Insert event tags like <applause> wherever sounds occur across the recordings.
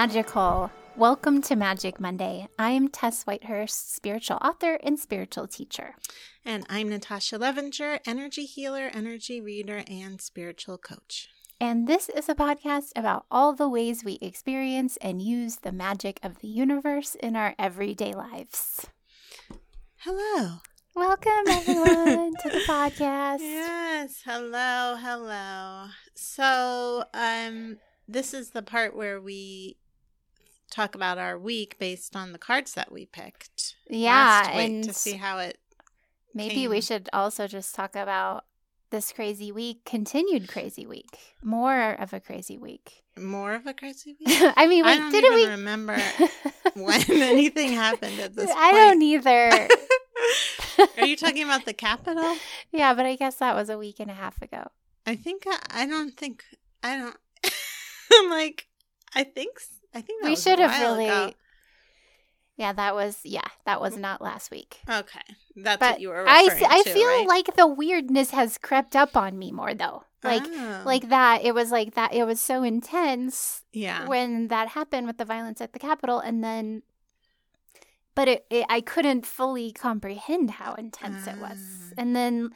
magical. Welcome to Magic Monday. I'm Tess Whitehurst, spiritual author and spiritual teacher. And I'm Natasha Levinger, energy healer, energy reader, and spiritual coach. And this is a podcast about all the ways we experience and use the magic of the universe in our everyday lives. Hello. Welcome, <laughs> everyone, to the podcast. Yes. Hello. Hello. So, um, this is the part where we talk about our week based on the cards that we picked. Yeah, last week and to see how it. maybe we should also just talk about this crazy week, continued crazy week, more of a crazy week. More of a crazy <laughs> week. I mean, I don't didn't even we? remember <laughs> when anything happened at this. I point. don't either. <laughs> Are you talking about the Capitol? yeah, but I guess that was a week and a half ago. I think I, I don't think I don't. I'm like I think I think that we should have really. ago. Yeah, that was yeah, that was not last week. Okay, that's But what you were I, referring s- I to, feel right? like the weirdness has crept up on me more though. Like Oh, like that it was like that it was so intense yeah, when that happened with the violence at the Capitol and then but it, it I couldn't fully comprehend how intense it was. Ah. And then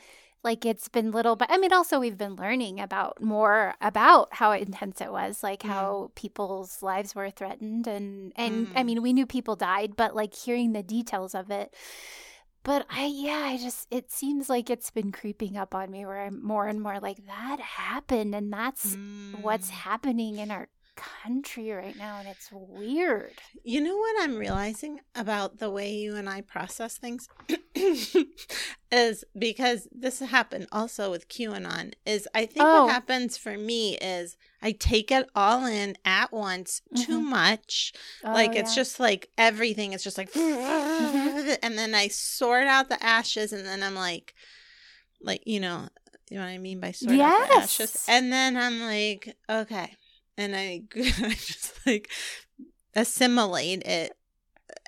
like it's been little but I mean also we've been learning about more about how intense it was, like how people's lives were threatened and and I Mhm. mean we knew people died, but like hearing the details of it but I yeah, I just it seems like it's been creeping up on me where I'm more and more like that happened and that's what's Mm. happening in our country right now and it's weird. You know what I'm realizing about the way you and I process things <coughs> is because this happened also with QAnon. Is I think Oh. what happens for me is I take it all in at once, too Mhm. much. Oh, like it's yeah. just like everything is just like, Mhm. <laughs> and then I sort out the ashes, and then I'm like, like you know, you know what I mean by sort out the ashes, and then I'm like, okay, and I, <laughs> I just like assimilate it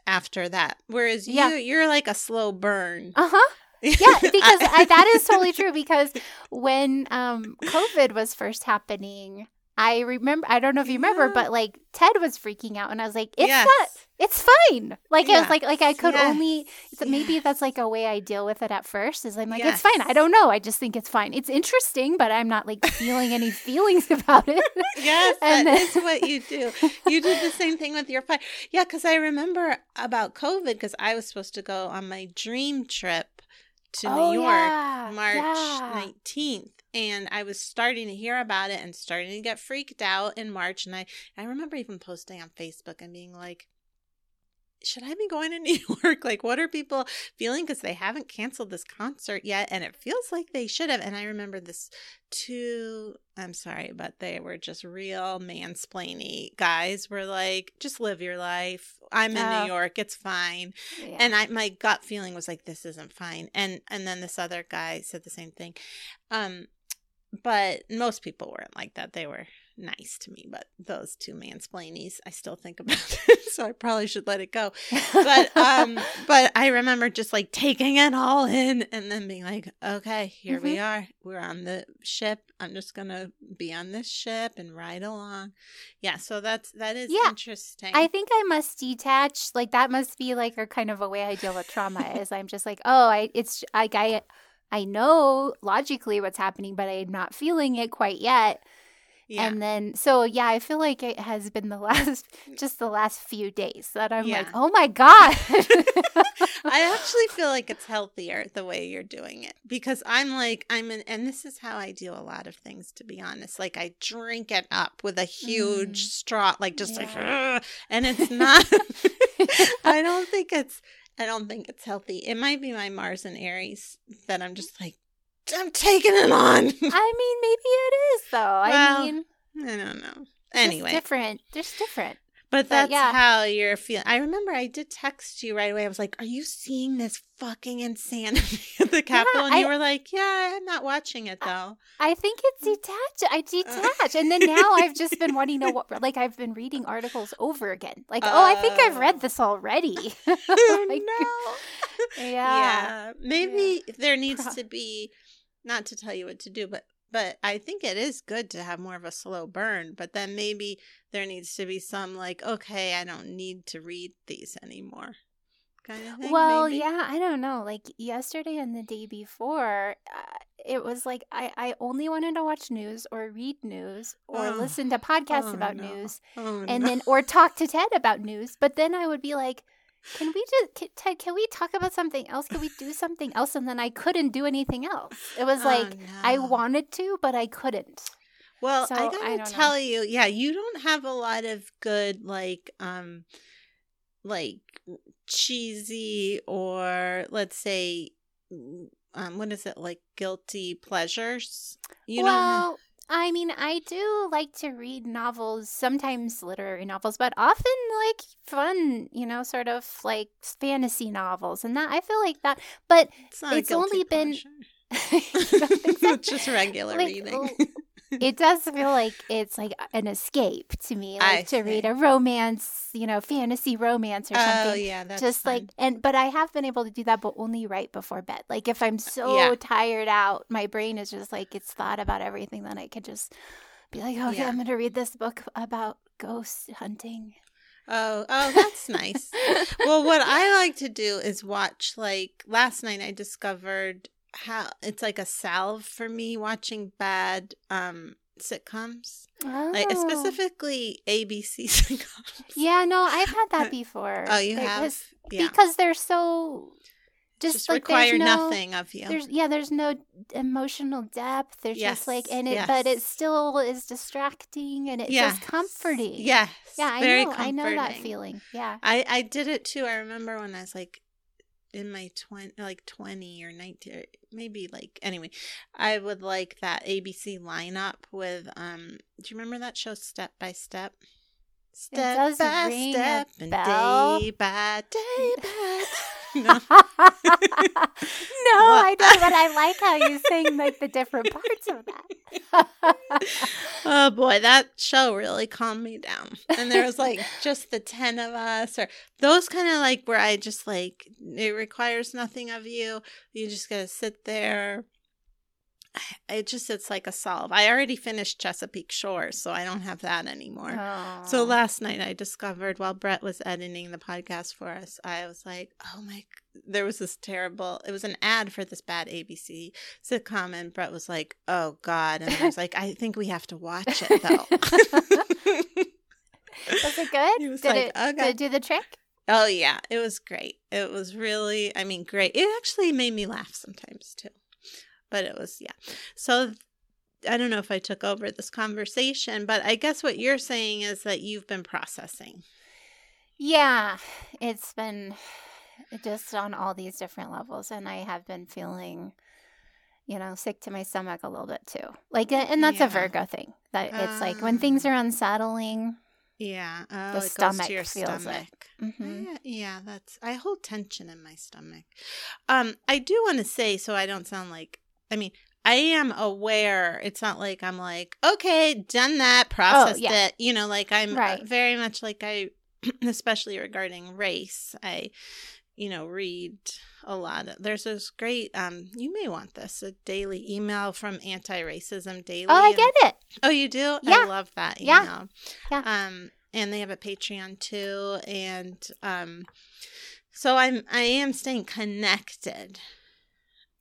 after that. Whereas Yeah. you, you're like a slow burn. Uh-huh. <laughs> Yeah, because I, that is totally true because when um COVID was first happening, I remember I don't know if you remember, but like Ted was freaking out and I was like, It's Yes. not it's fine. Like it was like like I could Yes. only maybe that's like a way I deal with it at first is I'm like, it's fine. I don't know. I just think it's fine. It's interesting, but I'm not like feeling any <laughs> feelings about it. Yes, <laughs> And that then- is what you do. You did the same thing with your fire. Yeah, because I remember about COVID because I was supposed to go on my dream trip to Oh, New York yeah, March yeah. 19th. And I was starting to hear about it and starting to get freaked out in March. And I, I remember even posting on Facebook and being like, should I be going to <laughs> New York? Like, what are people feeling? Because they haven't canceled this concert yet. And it feels like they should have. And I remember this two, I'm sorry, but they were just real mansplainy guys were like, just live your life. I'm in Oh. New York. It's fine Yeah. and I my gut feeling was like this isn't fine and and then this other guy said the same thing um but most people weren't like that they were nice to me but those two mansplainies i still think <laughs> about it so i probably should let it go but <laughs> um but i remember just like taking it all in and then being like okay here we are we're on the ship i'm just gonna be on this ship and ride along yeah so that's that is Yeah. interesting I think I must detach. Like that must be like a kind of a way I deal with trauma. <laughs> is I'm just like, oh, I it's like I I know logically what's happening, but I'm not feeling it quite yet. Yeah And then so yeah, I feel like it has been the <laughs> last just the last few days that I'm like, oh my god. <laughs> I actually <laughs> feel like it's healthier the way you're doing it because I'm like I'm and this is how I do a lot of things to be honest. Like I drink it up with a huge Mm. straw, like just like, Yeah. "Ugh," and it's not. I don't think it's. I don't think it's healthy. It might be my Mars and Aries that I'm just like, I'm taking it on. <laughs> I mean, maybe it is though. I mean, I don't know. Anyway, different. There's different. But But that's yeah. how you're feeling. I remember I did text you right away. I was like, "Are you seeing this fucking insanity <laughs> at the Capitol?" and you I- were like, "Yeah, I'm not watching it though." I think it's mm. detached. I uh. detach, and then now I've just been wanting to <laughs> know what, like I've been reading articles over again. Like, oh, I think I've Oh. read this already. Like, no. yeah. Yeah. Maybe there needs to be, not to tell you what to do, but but I think it is good to have more of a slow burn. But then maybe there needs to be some like, okay, I don't need to read these anymore. Kind of thing, Well, maybe? yeah, I don't know. Like yesterday and the day before, uh, it was like I, I only wanted to watch news or read news or Oh. listen to podcasts Oh, about no. news Oh, and no. then or talk to Ted about news. But then I would be like, can we just can, Ted? Can we talk about something else? Can we do something else? And then I couldn't do anything else. It was Oh, like I wanted to, but I couldn't. Well, So, I I gotta know. tell you, yeah, you don't have a lot of good like um like cheesy or let's say um what is it like guilty pleasures. You well, I mean, I do like to read novels, sometimes literary novels, but often like fun, you know, sort of like fantasy novels, and that I feel like that. But it's it's only been- pleasure. <laughs> You <laughs> so? Just regular Like, reading. Oh, <laughs> oh, it does feel like it's like an escape to me, like I to read a romance, you know, fantasy romance or oh, something. Oh yeah, that's just like and but I have been able to do that but only right before bed. Like if I'm so Yeah. tired out, my brain is just like it's thought about everything then I could just be like, "Okay, Yeah. I'm going to read this book about ghost hunting." Oh, <laughs> oh, that's nice. well, what I like to do is watch like last night I discovered how it's like a salve for me watching bad um sitcoms. Like Oh. specifically ABC <laughs> sitcoms. Yeah, no, I've had that <laughs> before. Oh, you There have? Yeah. Because they're so just, Just, like require no, nothing of you. There's yeah, there's no emotional depth. There's just like Yes, and it but it still is distracting and it's Yes. just comforting. Yes. Yeah, I very know. I know that feeling. Yeah. I I did it too. I remember when I was like in my 20 like 20 or 19 or maybe like anyway i would like that abc lineup with um do you remember that show step by step step by step and bell. day by day by <laughs> <laughs> no. <laughs> no, I don't, but I like how you sing like the different parts of that. <laughs> oh boy that show really calmed me down and there was like <laughs> just the 10 of us or those kind of like where i just like it requires nothing of you you just gotta sit there <sighs> it just it's like a solve i already finished chesapeake shores so i don't have that anymore so Oh. last night I discovered while Brett was editing the podcast for us, I was like, oh my, there was this terrible, it was an ad for this bad ABC sitcom. And Brett was like, oh God. And I was like, I think we have to watch it though. <laughs> was it good? <laughs> He was did, like, it, "Okay." did it do the trick? oh yeah, it was great. It was really, I mean, great. It actually made me laugh sometimes too. But it was, yeah. So I don't know if I took over this conversation, but I guess what you're saying is that you've been processing. Yeah, it's been just on all these different levels, and I have been feeling, you know, sick to my stomach a little bit too. Like, and that's Yeah. a Virgo thing. That it's like when things Ah. are unsettling. Yeah. Oh, The stomach feels stomach. hmm Yeah, yeah, that's I hold tension in my stomach. Um, I do want to say so I don't sound like I mean, I am aware. It's not like I'm like, okay, done that, processed Oh, yeah. it. You know, like I'm uh, Right. very much like I <clears throat> especially regarding race, I you know, read a lot of there's this great um you may want this, a daily email from anti racism daily. Oh, I and- get it. Oh, you do? Yeah. I love that Yeah. Yeah. Um, and they have a Patreon too, and um, so I'm I am staying connected.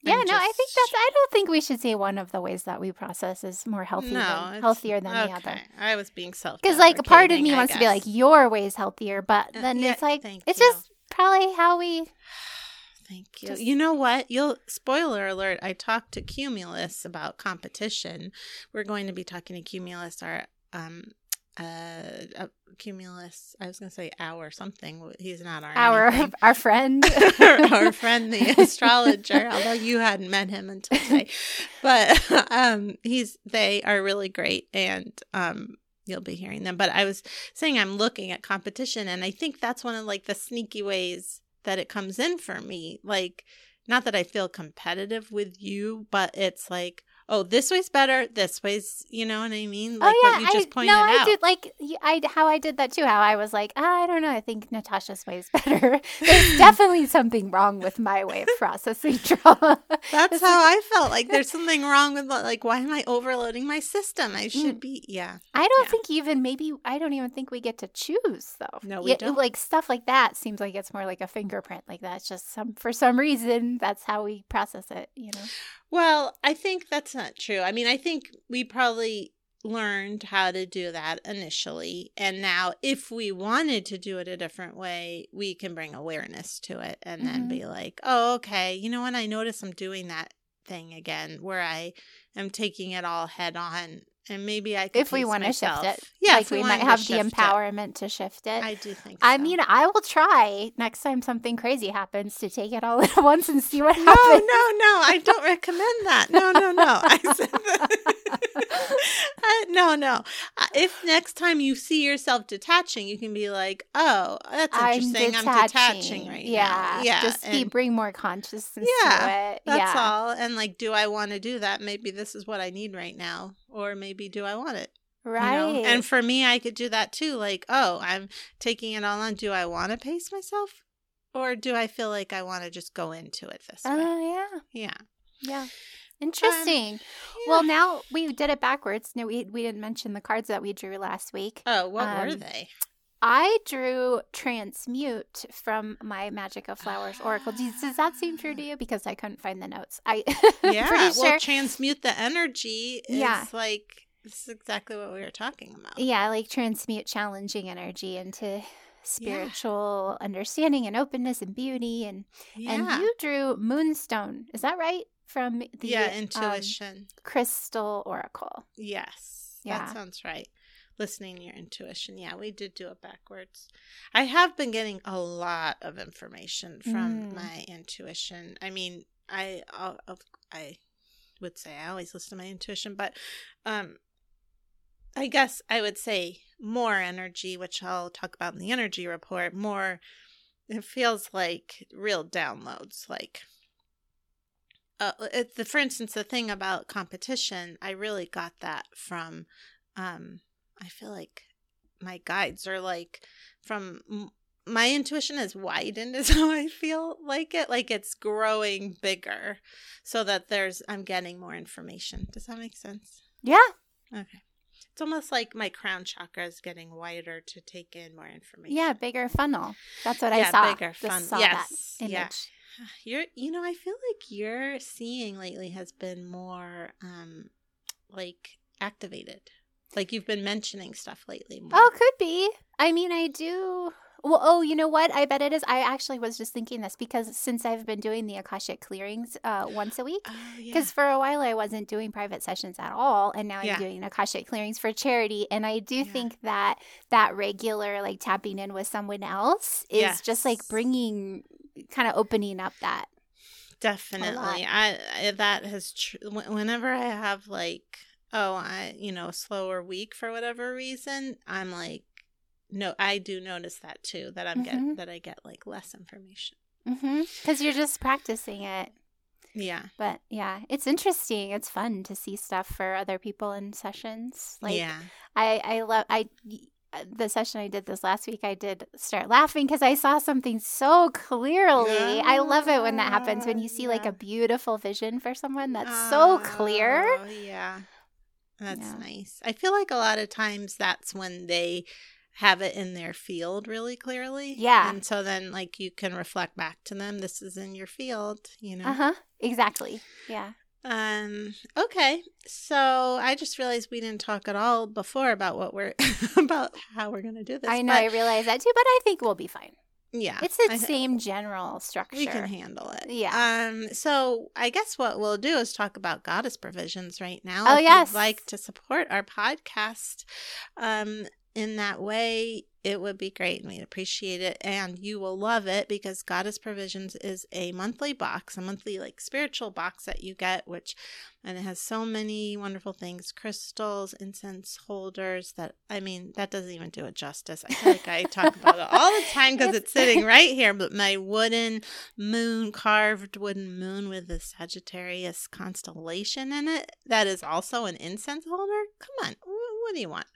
Yeah, no, I think that's. I don't think we should say one of the ways that we process is more healthy, no than, healthier than the other. I was being self Because like a part of me wants to be like your way's healthier, but Uh, then yeah, it's like it's you. just probably how we. <sighs> Thank you. Just- you know what? You'll spoiler alert. I talked to Cumulus about competition. We're going to be talking to Cumulus, our um, uh, Cumulus. I was going to say our something. He's not our Our anything. <laughs> our friend, <laughs> our <laughs> friend the astrologer although you hadn't met him until today but um he's they are really great and um you'll be hearing them but i was saying i'm looking at competition and i think that's one of like the sneaky ways that it comes in for me like not that i feel competitive with you but it's like oh, this way's better. This way's, you know what I mean? Like oh yeah, what you just I, pointed no, out. I did like I how I did that too. How I was like, "Ah, I don't know. I think Natasha's way is better. <laughs> There's <laughs> definitely something wrong with my way of processing <laughs> trauma. That's how I felt. Like there's something wrong with like why am I overloading my system? I should be yeah. I don't Yeah. think even maybe I don't even think we get to choose though. No, we Yeah, don't. Like stuff like that seems like it's more like a fingerprint. Like that's just some for some reason that's how we process it. You know. Well, I think that's not true. I mean, I think we probably learned how to do that initially. And now, if we wanted to do it a different way, we can bring awareness to it and then Mhm. be like, oh, okay, you know what? I notice I'm doing that thing again where I am taking it all head on. And maybe I could If we want to shift it, Yeah, like if we, might have the shift it. empowerment to shift it. I do think so. I so. mean, I will try next time something crazy happens to take it all <laughs> at once and see what no, happens. no, no. I don't recommend that. No, no, no. I said that. <laughs> Uh, <laughs> no, no. Uh, If next time you see yourself detaching, you can be like, "Oh, that's I'm interesting. I'm detaching. detaching, right yeah, now." Yeah, Just be, bring more consciousness Yeah, to it. that's yeah. all. And like, do I want to do that? Maybe this is what I need right now, or maybe do I want it? you know? Right. And for me, I could do that too. Like, oh, I'm taking it all on. Do I want to pace myself, or do I feel like I want to just go into it this Oh way? yeah, Yeah. yeah. Interesting. Yeah. Well, now we did it backwards. No, we we didn't mention the cards that we drew last week. oh, what were um, they? I drew transmute from my Magic of Flowers Oracle. Does, does that seem true to you? Because I couldn't find the notes. I <laughs> Yeah, pretty well, transmute the energy is Yeah. like this is exactly what we were talking about. yeah, like transmute challenging energy into spiritual understanding and openness and beauty and Yeah, and you drew moonstone is that right from the yeah, um, intuition. crystal oracle yes, Yeah. that sounds right. Listening to your intuition. Yeah, we did do it backwards. I have been getting a lot of information from Mm. my intuition. I mean, I I'll- I would say I always listen to my intuition, but um I guess I would say more energy, which I'll talk about in the energy report, more it feels like real downloads like uh, it, the for instance the thing about competition i really got that from um i feel like my guides are like from m- my intuition is widened <laughs> is how i feel like it like it's growing bigger so that there's i'm getting more information. Does that make sense? Yeah. Okay. It's almost like my crown chakra is getting wider to take in more information. Yeah bigger funnel. That's what i saw. bigger funnel. fun- yes, that yeah. <sighs> You're, you know, I feel like your seeing lately has been more, um, like activated. Like you've been mentioning stuff lately. More. oh could be i mean i do well oh you know what i bet it is i actually was just thinking this because since i've been doing the akashic clearings uh once a week Oh, yeah. Because for a while I wasn't doing private sessions at all, and now I'm Yeah. doing Akashic clearings for charity. And I do Yeah. think that that regular like tapping in with someone else is just like bringing, kind of opening up that. definitely, I, I that has tr- whenever I have like, oh, I you know, slower week for whatever reason, I'm like, no, I do notice that too. That I'm get Mhm. that I get like less information. Mm-hmm. Because you're just practicing it. Yeah, But yeah, it's interesting. It's fun to see stuff for other people in sessions. Like yeah, I, I love I. Uh, the session I did this last week, I did start laughing because I saw something so clearly. I love it when that happens when ah, you see like a beautiful vision for someone that's so clear. Oh, Yeah. That's Yeah. nice. I feel like a lot of times that's when they have it in their field really clearly. Yeah. And so then like you can reflect back to them this is in your field, you know. Uh huh. Exactly. Yeah. Um okay. So I just realized we didn't talk at all before about what we're <laughs> about how we're going to do this. I know. I realize that too, but I think we'll be fine. yeah. It's the I- same general structure. We can handle it. Yeah. Um. So I guess what we'll do is talk about goddess provisions right now. Oh, if you'd yes. like to support our podcast, um, in that way, it would be great and we'd appreciate it. And you will love it because Goddess Provisions is a monthly box, a monthly like spiritual box that you get, which and it has so many wonderful things crystals, incense holders that I mean, that doesn't even do it justice. I feel like I talk about it all the <laughs> time because it's sitting right here. But my wooden moon, carved wooden moon with the Sagittarius constellation in it, that is also an incense holder. Come on, what do you want?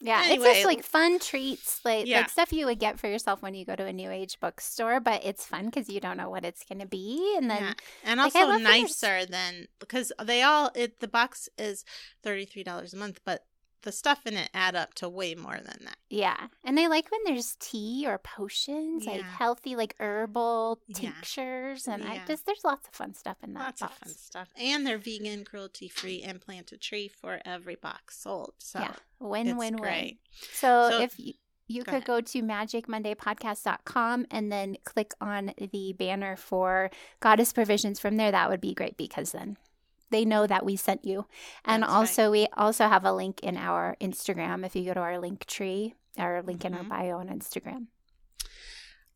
Yeah, Anyway, it's just like fun treats, like Yeah. like stuff you would get for yourself when you go to a new age bookstore. But it's fun because you don't know what it's going to be, and then yeah. and like, also love that there's- nicer than because they all it the box is thirty three dollars a month, but the stuff in it add up to way more than that. yeah, and I like when there's tea or potions, like healthy, like herbal Yeah. tinctures, and I just there's lots of fun stuff in that Lots box. of fun stuff, and they're vegan, cruelty free, and plant a tree for every box sold. So yeah, win it's win win. So, So- if you, you Go could go to magicmondaypodcast.com and then click on the banner for Goddess Provisions from there, that would be great because then they know that we sent you. And That's right. also, we also have a link in our Instagram if you go to our link tree, our link in our Mhm. bio on Instagram.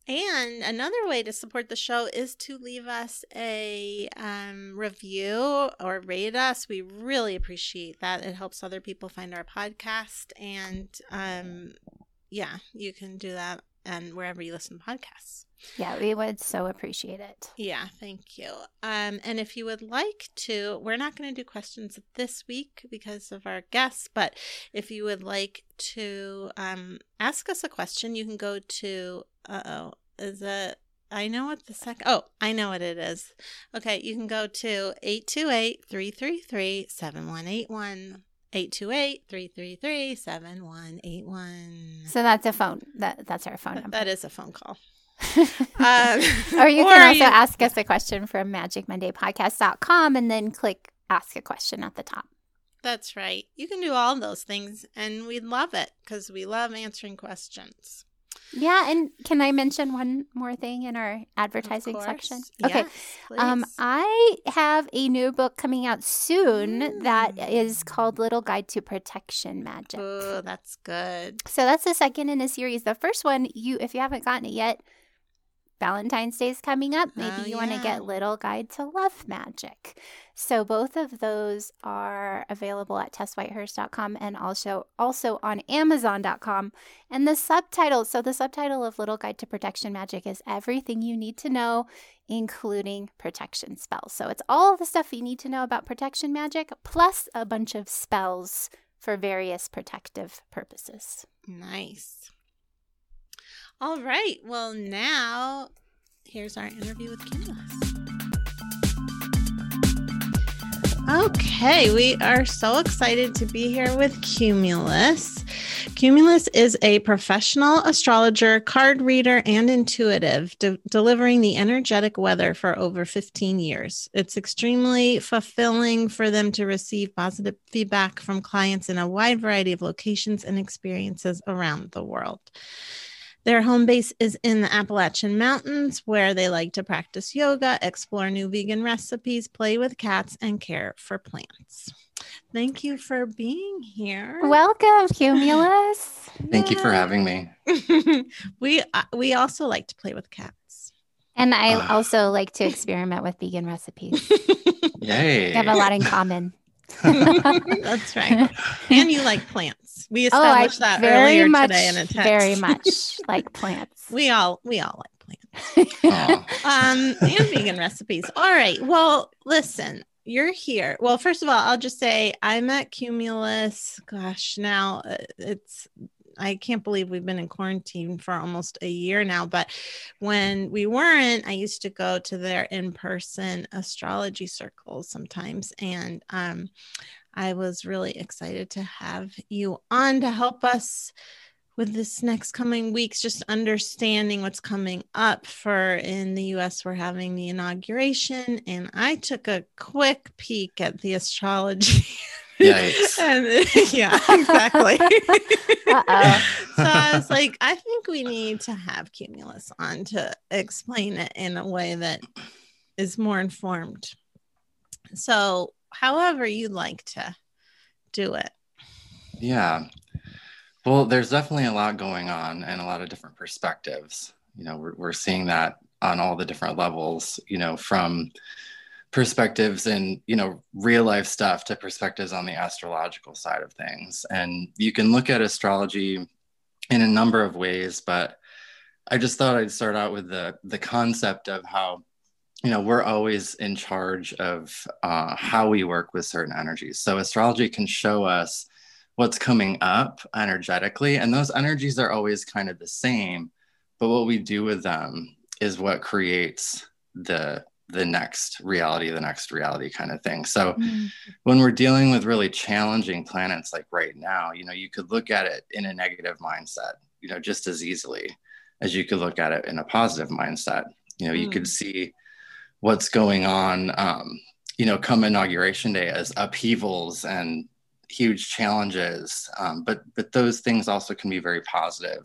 And another way to support the show is to leave us a um, review or rate us. We really appreciate that. It helps other people find our podcast. And um, yeah, you can do that and wherever you listen to podcasts. Yeah, we would so appreciate it. Yeah, thank you. Um, and if you would like to, we're not going to do questions this week because of our guests, but if you would like to um, ask us a question, you can go to, uh oh, is it, I know what the second, oh, I know what it is. Okay, you can go to 828 333 7181. 828 333 7181. So that's a phone. That that's our phone number. That is a phone call. <laughs> Um, or you <laughs> can also you- ask us a question from magicmondaypodcast.com and then click ask a question at the top. That's right. You can do all those things, and we love it because we love answering questions. Yeah, and can I mention one more thing in our advertising section? Okay. Yes, Um. I have a new book coming out soon that Mm. is called Little Guide to Protection Magic. oh, that's good. So that's the second in a series. The first one, you if you haven't gotten it yet, Valentine's Day is coming up. Maybe Oh, you want to get Little Guide to Love Magic. So both of those are available at tesswhitehurst.com and also also on amazon.com. And the subtitle, so the subtitle of Little Guide to Protection Magic is everything you need to know including protection spells. So it's all the stuff you need to know about protection magic plus a bunch of spells for various protective purposes. Nice. All right. Well, now here's our interview with Cumulus. Okay, we are so excited to be here with Cumulus. Cumulus is a professional astrologer, card reader, and intuitive, de- delivering the energetic weather for over 15 years. It's extremely fulfilling for them to receive positive feedback from clients in a wide variety of locations and experiences around the world. Their home base is in the Appalachian Mountains, where they like to practice yoga, explore new vegan recipes, play with cats, and care for plants. Thank you for being here. Welcome, Cumulus. Thank you for having me. <laughs> we uh, we also like to play with cats. And I Ah. also like to experiment with vegan recipes. <laughs> Yay. We have a lot in common. <laughs> That's right. And you like plants. We Oh, I established that very earlier much, today in a text. very <laughs> much like plants. <laughs> We all we all like plants. <laughs> Um and vegan recipes all right well listen you're here well first of all i'll just say i met cumulus gosh now uh, it's i can't believe we've been in quarantine for almost a year now but when we weren't i used to go to their in-person astrology circles sometimes and um i was really excited to have you on to help us with this next coming weeks, just understanding what's coming up for in the US, we're having the inauguration. And I took a quick peek at the astrology. <laughs> And, <laughs> yeah, exactly. <laughs> So I was like, I think we need to have Cumulus on to explain it in a way that is more informed. So, however you'd like to do it. Yeah. Well, there's definitely a lot going on and a lot of different perspectives. You know, we're, we're seeing that on all the different levels, you know, from perspectives and, you know, real life stuff to perspectives on the astrological side of things. And you can look at astrology in a number of ways, but I just thought I'd start out with the the concept of how you know we're always in charge of uh, how we work with certain energies. So astrology can show us what's coming up energetically, and those energies are always kind of the same. But what we do with them is what creates the the next reality, the next reality kind of thing. So mm. when we're dealing with really challenging planets like right now, you know, you could look at it in a negative mindset, you know, just as easily as you could look at it in a positive mindset. You know, mm. you could mm. see what's going on, um, you know, come inauguration day as upheavals and huge challenges. Um, but but those things also can be very positive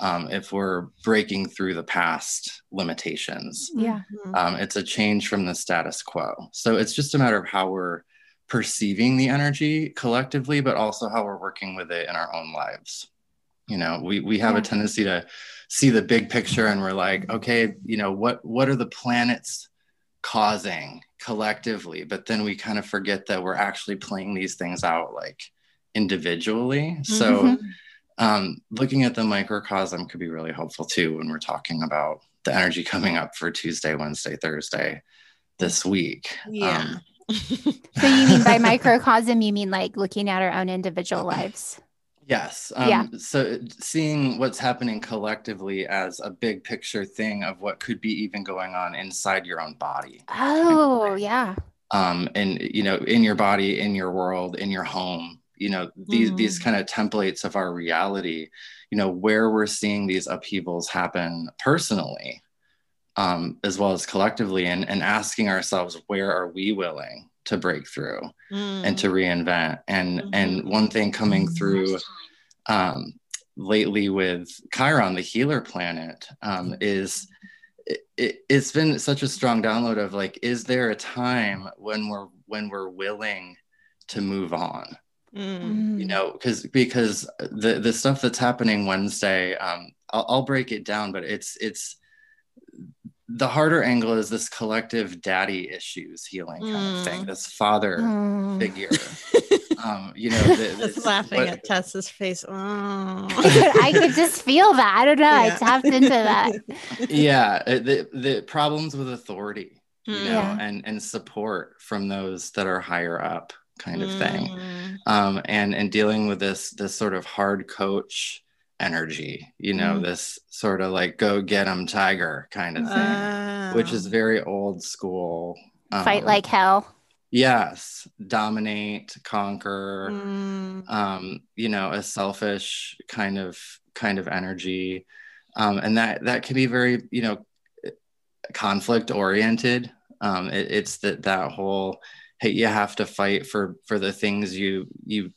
um, if we're breaking through the past limitations. Yeah, Mm-hmm. um, it's a change from the status quo. So it's just a matter of how we're perceiving the energy collectively, but also how we're working with it in our own lives. You know, we we have Yeah. a tendency to see the big picture and we're like, okay, you know, what what are the planets causing collectively? But then we kind of forget that we're actually playing these things out like individually. So Mhm. um, looking at the microcosm could be really helpful too when we're talking about the energy coming up for Tuesday, Wednesday, Thursday this week. Yeah. Um, <laughs> So you mean by <laughs> microcosm, you mean like looking at our own individual lives? Yes. Um, Yeah. So seeing what's happening collectively as a big picture thing of what could be even going on inside your own body. Oh, yeah. um, and you know in your body in your world in your home you know these Mhm. these kind of templates of our reality you know where we're seeing these upheavals happen personally um, as well as collectively and, and asking ourselves where are we willing to break through Mm. and to reinvent and and Mhm. one thing coming through um, lately with chiron the healer planet um, is it, it, it's been such a strong download of like is there a time when we're when we're willing to move on Mm. you know because because the the stuff that's happening wednesday um I'll, I'll break it down but it's it's the harder angle is this collective daddy issues healing kind of thing Mm. this father Mm. figure <laughs> um you know the, Just the- laughing what- at Tess's face. Oh. <laughs> I could, just feel that. I don't know. I Yeah. tapped into that. <laughs> yeah uh, the the problems with authority you know Yeah. and and support from those that are higher up kind of thing Mm. um and and dealing with this this sort of hard coach energy you know Mm. this sort of like go get 'em tiger kind of thing Wow. which is very old school Fight um, like hell. yes dominate conquer Mm. um, you know, a selfish kind of kind of energy, um, and that that can be very you know conflict oriented. Um, it, it's that that whole hey, you have to fight for for the things you you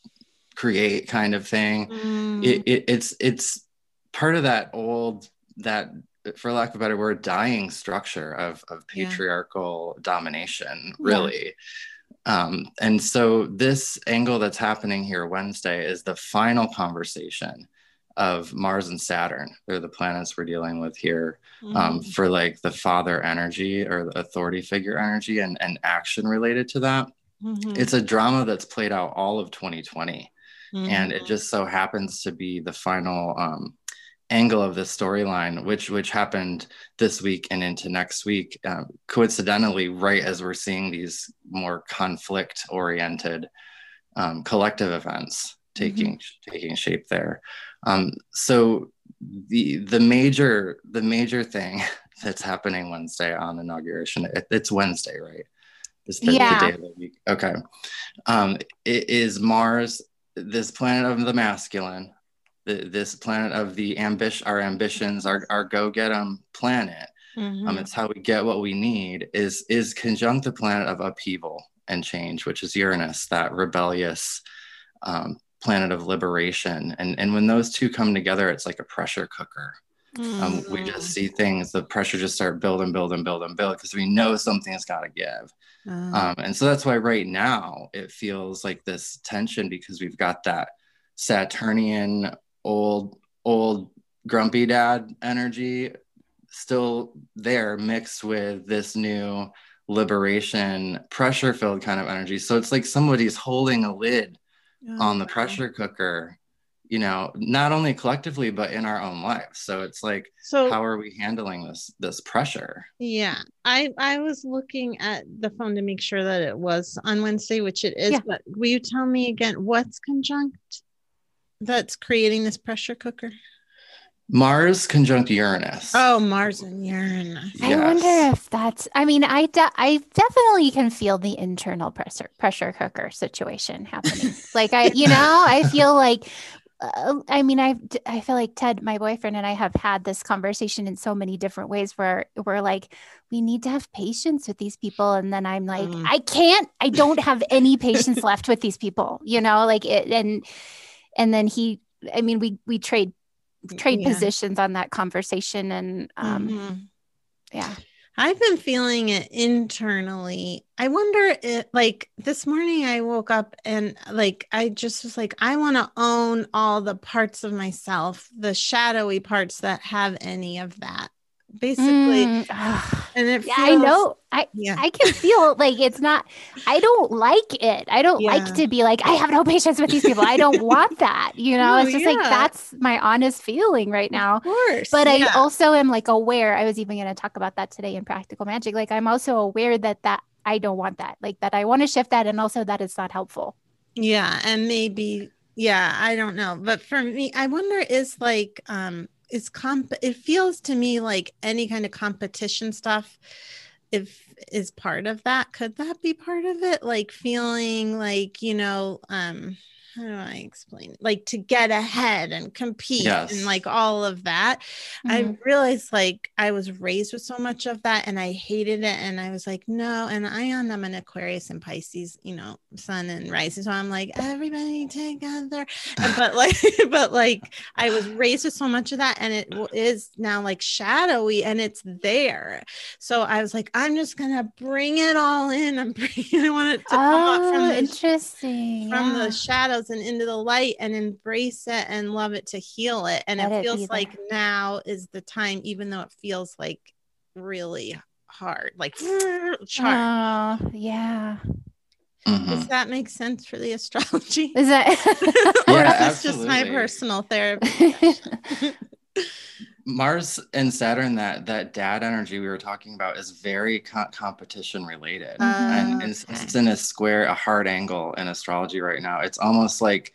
create kind of thing. Mm. It, it, it's it's part of that old that for lack of a better word dying structure of of Yeah. patriarchal domination Yeah. really um, and so this angle that's happening here Wednesday is the final conversation of Mars and Saturn. They're the planets we're dealing with here um, Mm. for like the father energy or the authority figure energy and, and action related to that. Mhm. It's a drama that's played out all of 2020 and it just so happens to be the final um, angle of this storyline which which happened this week and into next week um, coincidentally right as we're seeing these more conflict oriented um, collective events taking taking shape there. Um, so the the major the major thing <laughs> that's happening wednesday on inauguration it, it's wednesday right? It's the, the day of the week. Okay. Um, it is mars this planet of the masculine, the, this planet of the ambition, our ambitions, our, our go get 'em planet. Um, Mhm. it's how we get what we need. Is is conjunct the planet of upheaval and change, which is Uranus, that rebellious um, planet of liberation. And and when those two come together, it's like a pressure cooker. Um, we just see things, the pressure just start build and build and build because we know something's got to give. Uh, Um, and so that's why right now it feels like this tension because we've got that Saturnian old old grumpy dad energy still there mixed with this new liberation pressure filled kind of energy. So it's like somebody's holding a lid oh, on the pressure cooker you know not only collectively but in our own lives so it's like so how are we handling this this pressure yeah i i was looking at the phone to make sure that it was on wednesday which it is yeah. but will you tell me again what's conjunct that's creating this pressure cooker Mars conjunct Uranus. Oh, Mars and Uranus. Yes. I wonder if that's. I mean, I de- I definitely can feel the internal pressure pressure cooker situation happening. <laughs> like I, you know, I feel like. Uh, I mean, I I feel like Ted, my boyfriend, and I have had this conversation in so many different ways where we're like, we need to have patience with these people, and then I'm like, mm. I can't. I don't have any patience left with these people. You know, like it, and and then he. I mean, we we trade trade yeah. positions on that conversation and um mm-hmm. yeah I've been feeling it internally. I wonder if, like, this morning I woke up and, like, I just was like, I want to own all the parts of myself, the shadowy parts that have any of that basically mm, and it feels, i know. i yeah. i can feel like it's not i don't like it. I don't yeah. like to be like i have no patience with these people. I don't <laughs> want that you know? No, it's just yeah. like that's my honest feeling right now. of course but i also am like aware i was even going to talk about that today in practical magic like i'm also aware that that i don't want that like that i want to shift that and also that it's not helpful. Yeah and maybe yeah i don't know but for me i wonder is like um is comp it feels to me like any kind of competition stuff if is part of that could that be part of it? Like feeling like you know um how do I explain it? Like to get ahead and compete yes. and like all of that. Mm-hmm. I realized like I was raised with so much of that and I hated it. And I was like, no. And I am I'm an Aquarius and Pisces, you know, sun and rising. So I'm like, everybody together. but like, <laughs> but like I was raised with so much of that and it is now like shadowy and it's there. So I was like, I'm just gonna bring it all in. I'm bringing <laughs> I want it to oh, come up from oh, the interesting from yeah. the shadows and into the light and embrace it and love it to heal it. And Let it feels it like now is the time, even though it feels like really hard, like <sighs> hard. Oh, yeah. Mm-hmm. Does that make sense for the astrology? <laughs> Is that <laughs> or yeah, is this just my personal therapy? <laughs> Mars and Saturn, that that dad energy we were talking about, is very co- competition related, and oh, it's, it's, in a square, a hard angle in astrology right now. It's almost like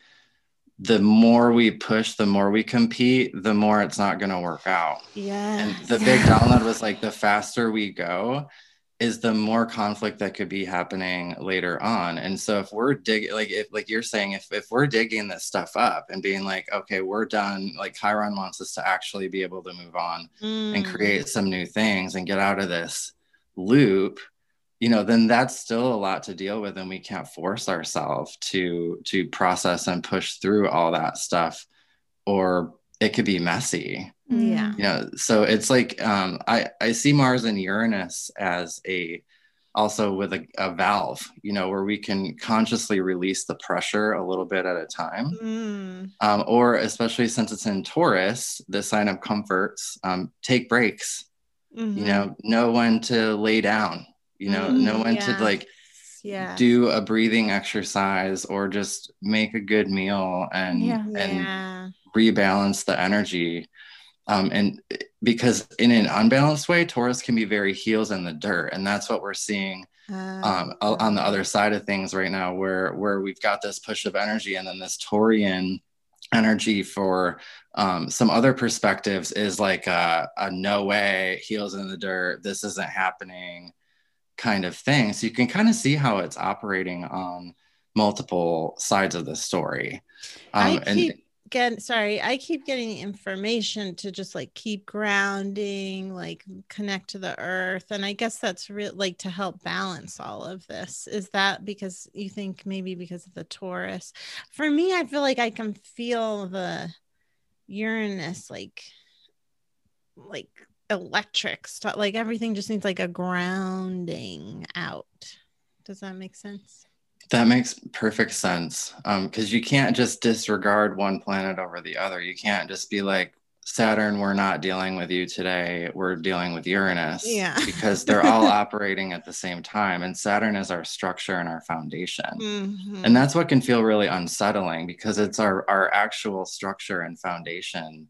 the more we push, the more we compete, the more it's not going to work out. Yeah. And the big <laughs> download was like the faster we go, is the more conflict that could be happening later on. And so if we're digging, like if like you're saying, if if we're digging this stuff up and being like, okay, we're done, like Chiron wants us to actually be able to move on mm. and create some new things and get out of this loop, you know, then that's still a lot to deal with. And we can't force ourselves to to process and push through all that stuff, or it could be messy yeah you know so it's like um i i see mars and uranus as a also with a, a valve you know where we can consciously release the pressure a little bit at a time mm. um, or especially since it's in taurus the sign of comforts um, take breaks mm-hmm. you know know when to lay down you know mm, know when yeah. to like yeah. do a breathing exercise or just make a good meal and yeah. and yeah. rebalance the energy um, and because in an unbalanced way, Taurus can be very heels in the dirt, and that's what we're seeing um, uh, on the other side of things right now, where where we've got this push of energy, and then this Taurian energy for um, some other perspectives is like a, a no way, heels in the dirt, this isn't happening kind of thing. So you can kind of see how it's operating on multiple sides of the story. Um, I keep, and get sorry i keep getting information to just like keep grounding like connect to the earth and i guess that's real like to help balance all of this is that because you think maybe because of the taurus for me i feel like i can feel the uranus like like electric stuff like everything just needs like a grounding out does that make sense That makes perfect sense. Because um, you can't just disregard one planet over the other. You can't just be like, Saturn, we're not dealing with you today. We're dealing with Uranus. Yeah. because they're all <laughs> operating at the same time. And Saturn is our structure and our foundation. Mhm. And that's what can feel really unsettling because it's our, our actual structure and foundation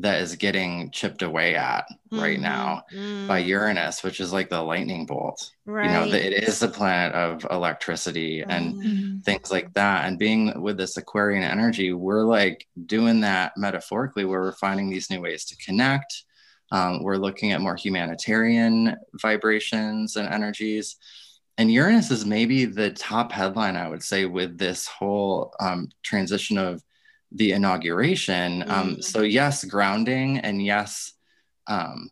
that is getting chipped away at right Mhm. now by Mm. Uranus, which is like the lightning bolt. right. You know, the, it is the planet of electricity and Mhm. things like that. And being with this Aquarian energy, we're like doing that metaphorically, where we're finding these new ways to connect. Um, we're looking at more humanitarian vibrations and energies. And Uranus is maybe the top headline, I would say, with this whole um, transition of the inauguration. Um, Mm. so, yes, grounding, and yes, um,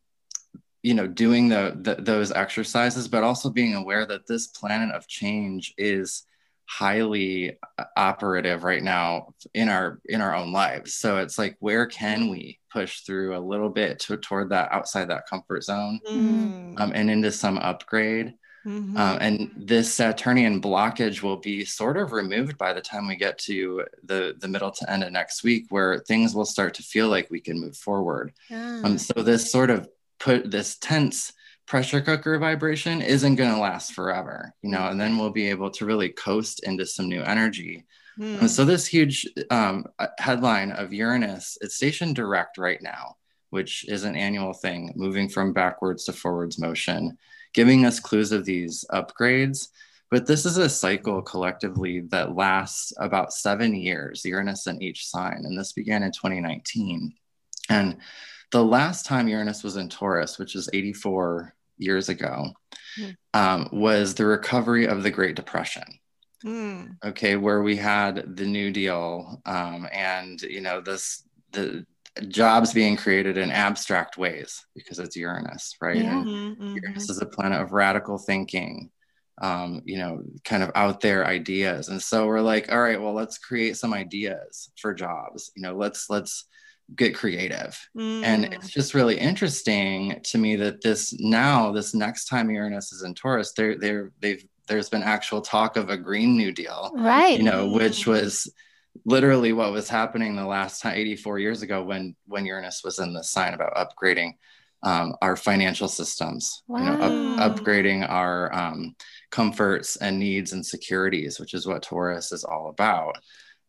you know doing the, the those exercises but also being aware that this planet of change is highly uh, operative right now in our in our own lives so it's like where can we push through a little bit to, toward that outside that comfort zone Mhm. um, and into some upgrade Mhm. um, and this Saturnian blockage will be sort of removed by the time we get to the the middle to end of next week, where things will start to feel like we can move forward. Yeah. Um, so this sort of put this tense pressure cooker vibration isn't going to last forever, you know, and then we'll be able to really coast into some new energy. Mm. And so this huge um, uh, headline of Uranus, it's stationed direct right now, which is an annual thing, moving from backwards to forwards motion, giving us clues of these upgrades. But this is a cycle collectively that lasts about seven years, Uranus in each sign. And this began in 2019. And the last time Uranus was in Taurus, which is 84 years ago, Hmm. um, was the recovery of the Great Depression Mm. okay where we had the new deal um, and you know this the jobs being created in abstract ways because it's uranus right Yeah. and Mhm, mhm. uranus is a planet of radical thinking um, you know kind of out there ideas and so we're like all right well let's create some ideas for jobs you know let's let's get creative and Mm. it's just really interesting to me that this now this next time uranus is in taurus there there they've there's been actual talk of a green new deal Right. you know which was literally what was happening the last time 84 years ago when when uranus was in the sign about upgrading um, our financial systems you know up, upgrading our um, comforts and needs and securities which is what taurus is all about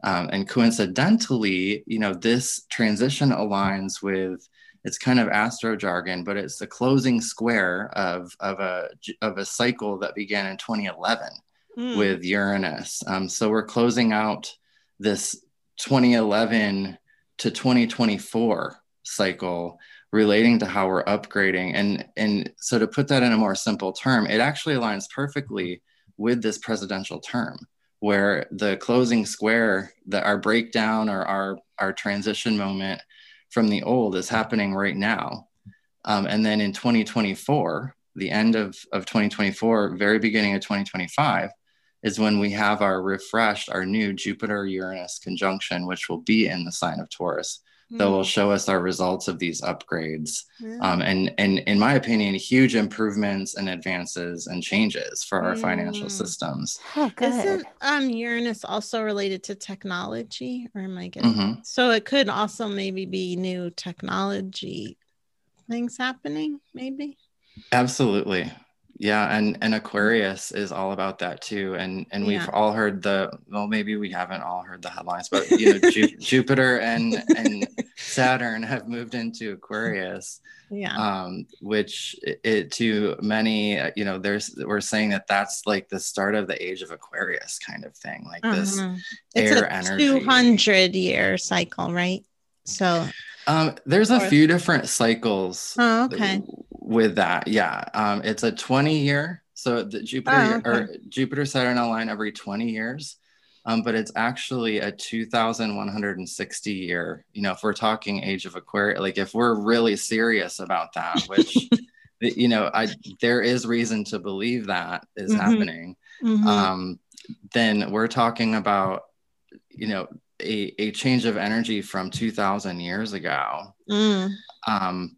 um, and coincidentally you know this transition aligns with it's kind of astro jargon but it's the closing square of of a of a cycle that began in 2011 Mm. with Uranus. Um, so we're closing out this 2011 to 2024 cycle relating to how we're upgrading. And, and so to put that in a more simple term, it actually aligns perfectly with this presidential term where the closing square, that our breakdown or our, our transition moment from the old is happening right now. Um, and then in 2024, the end of, of 2024, very beginning of 2025, is when we have our refreshed, our new Jupiter Uranus conjunction, which will be in the sign of Taurus, that will show us our results of these upgrades. Mm. Um, and, and in my opinion, huge improvements and advances and changes for our financial Mm. systems. Oh, good. Isn't um Uranus also related to technology, or am I getting? Mhm. So it could also maybe be new technology things happening, maybe. Absolutely. Yeah, and and Aquarius is all about that too. And and we've all heard the well, maybe we haven't all heard the headlines, but you know, Ju- <laughs> Jupiter and and <laughs> Saturn have moved into Aquarius, Yeah. um, which it, it to many, uh, you know, there's we're saying that that's like the start of the age of Aquarius kind of thing, like this. Uh-huh. It's air a energy. 200 year cycle, right? So, Um, there's a Or- few different cycles oh, okay. with that yeah um it's a 20 year so the jupiter Oh, okay. or jupiter saturn align every 20 years um but it's actually a 2160 year you know if we're talking age of aquarius like if we're really serious about that which <laughs> you know i there is reason to believe that is Mhm. happening Mhm. um then we're talking about you know a, a change of energy from 2000 years ago Mm. um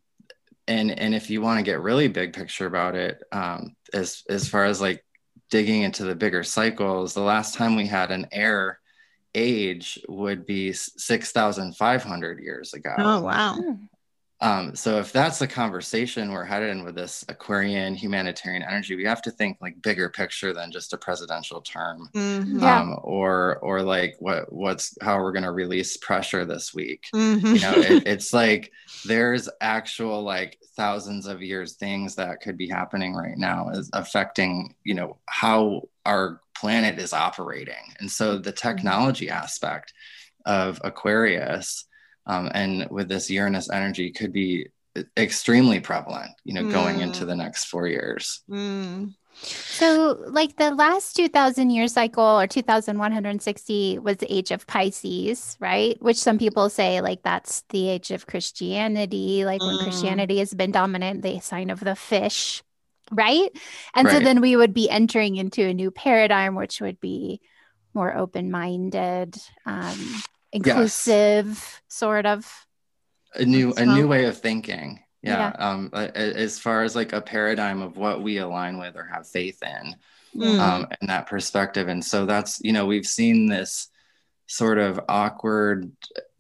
and and if you want to get really big picture about it um as as far as like digging into the bigger cycles, the last time we had an air age would be 6,500 years ago. Oh, wow. Um, so if that's the conversation we're headed in with this Aquarian humanitarian energy, we have to think like bigger picture than just a presidential term, Mhm. Yeah. um, or or like what what's how we're going to release pressure this week. Mhm. You know, it, <laughs> it's like there's actual like thousands of years things that could be happening right now is affecting you know how our planet is operating, and so the technology aspect of Aquarius um, and with this Uranus energy could be extremely prevalent, you know, going Mm. into the next four years. Mm. So, like the last 2000 year cycle or 2160 was the age of Pisces, right? Which some people say, like, that's the age of Christianity. Like, when Mm. Christianity has been dominant, the sign of the fish, right? And so then we would be entering into a new paradigm, which would be more open minded, um, inclusive, sort of. A new a new way of thinking. Yeah. Um, a- a- as far as like a paradigm of what we align with or have faith in. Mm. um, and that perspective. And so that's, you know, we've seen this sort of awkward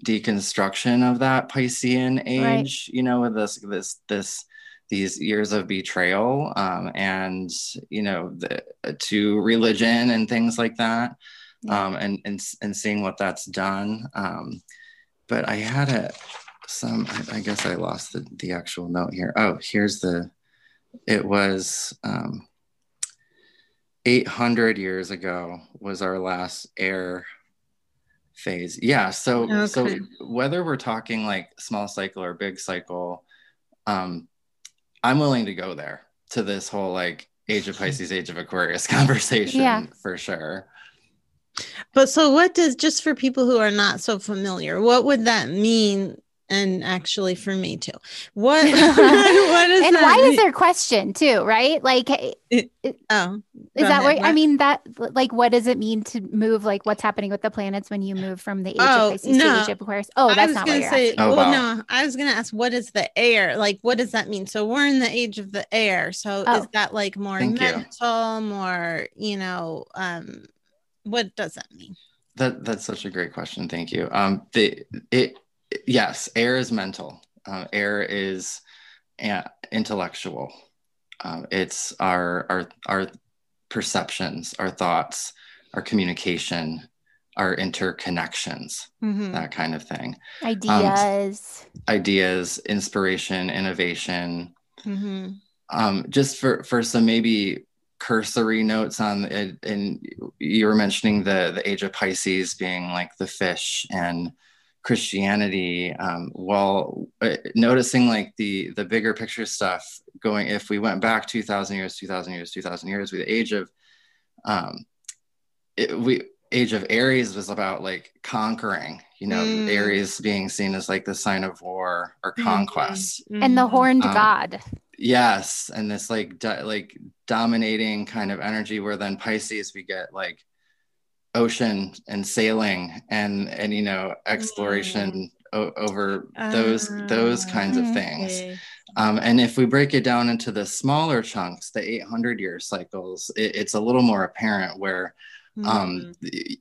deconstruction of that Piscean age, you know, with this, this, this, these years of betrayal um, and, you know, the, to religion and things like that. Yeah. Um, and, and, and seeing what that's done. Um, but I had a, some, I, I guess I lost the, the actual note here. Oh, here's the, it was, um, 800 years ago was our last air phase yeah so so whether we're talking like small cycle or big cycle um i'm willing to go there to this whole like age of pisces age of aquarius <laughs> conversation Yeah. for sure But so, what does just for people who are not so familiar, what would that mean? And actually, for me too, what <laughs> what is and that why mean? is there question too, right? Like, is Oh, is that Go ahead, what I mean? That like, what does it mean to move? Like, what's happening with the planets when you move from the age Oh, of Pisces to no. age of Aquarius? Oh, that's not gonna what you're say. asking. Oh, well, wow. no, I was gonna ask, what is the air? Like, what does that mean? So we're in the age of the air. So Oh. is that like more Thank you. mental, more you know? Um, what does that mean? That that's such a great question. Thank you. Um, the it yes, air is mental. Uh, air is uh, intellectual. Um, it's our our our perceptions, our thoughts, our communication, our interconnections, Mhm. that kind of thing. Ideas. Ideas, inspiration, innovation. Mhm. um, just for for some maybe cursory notes on it and you were mentioning the the age of pisces being like the fish and christianity um, well uh, noticing like the the bigger picture stuff going if we went back 2000 years 2000 years 2000 years with the age of um it, we age of aries was about like conquering you know Mm. aries being seen as like the sign of war or Mhm. conquest and the Mhm. horned Um, god. Yes, and this like do, like dominating kind of energy where then Pisces we get like ocean and sailing and and you know exploration o- over those those kinds of things. Okay. Um, and if we break it down into the smaller chunks, the 800 year cycles, it, it's a little more apparent where um,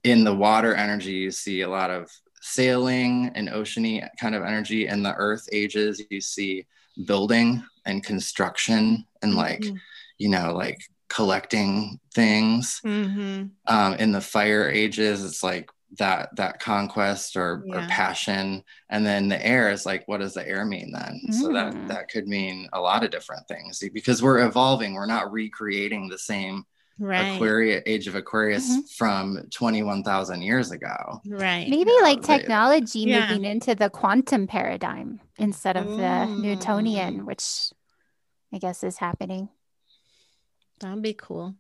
in the water energy you see a lot of sailing and oceany kind of energy in the earth ages you see building and construction and like Mhm. you know like collecting things Mhm. um, in the fire ages it's like that that conquest or, or passion and then the air is like what does the air mean then so that Mm. that could mean a lot of different things because we're evolving we're not recreating the same right, Aquarius age of Aquarius Mhm. from 21,000 years ago. right. Maybe yeah, like they- technology Yeah. moving into the quantum paradigm instead of the Newtonian, Mm. which I guess is happening. That'd be cool.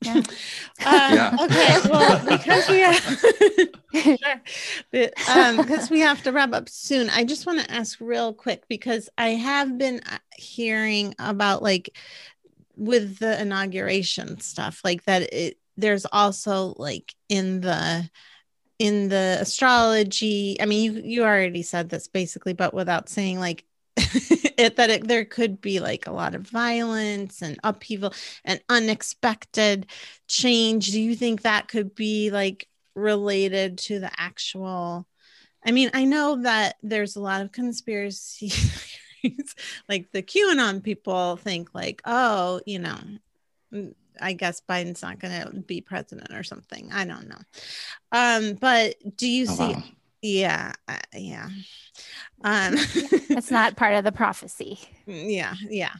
Yeah. <laughs> Uh, Yeah. Okay. Well, because we have, <laughs> sure. But, um, because we have to wrap up soon, I just want to ask real quick because I have been uh, hearing about like with the inauguration stuff, like that it there's also like in the in the astrology. I mean, you you already said this basically, but without saying like <laughs> it that it, there could be like a lot of violence and upheaval and unexpected change do you think that could be like related to the actual i mean i know that there's a lot of conspiracy <laughs> theories <laughs> like the qanon people think like oh you know mm, I guess Biden's not going to be president or something. I don't know. Um, but do you oh, see? Wow. Yeah, uh, yeah. Um, <laughs> That's not part of the prophecy. Yeah, yeah.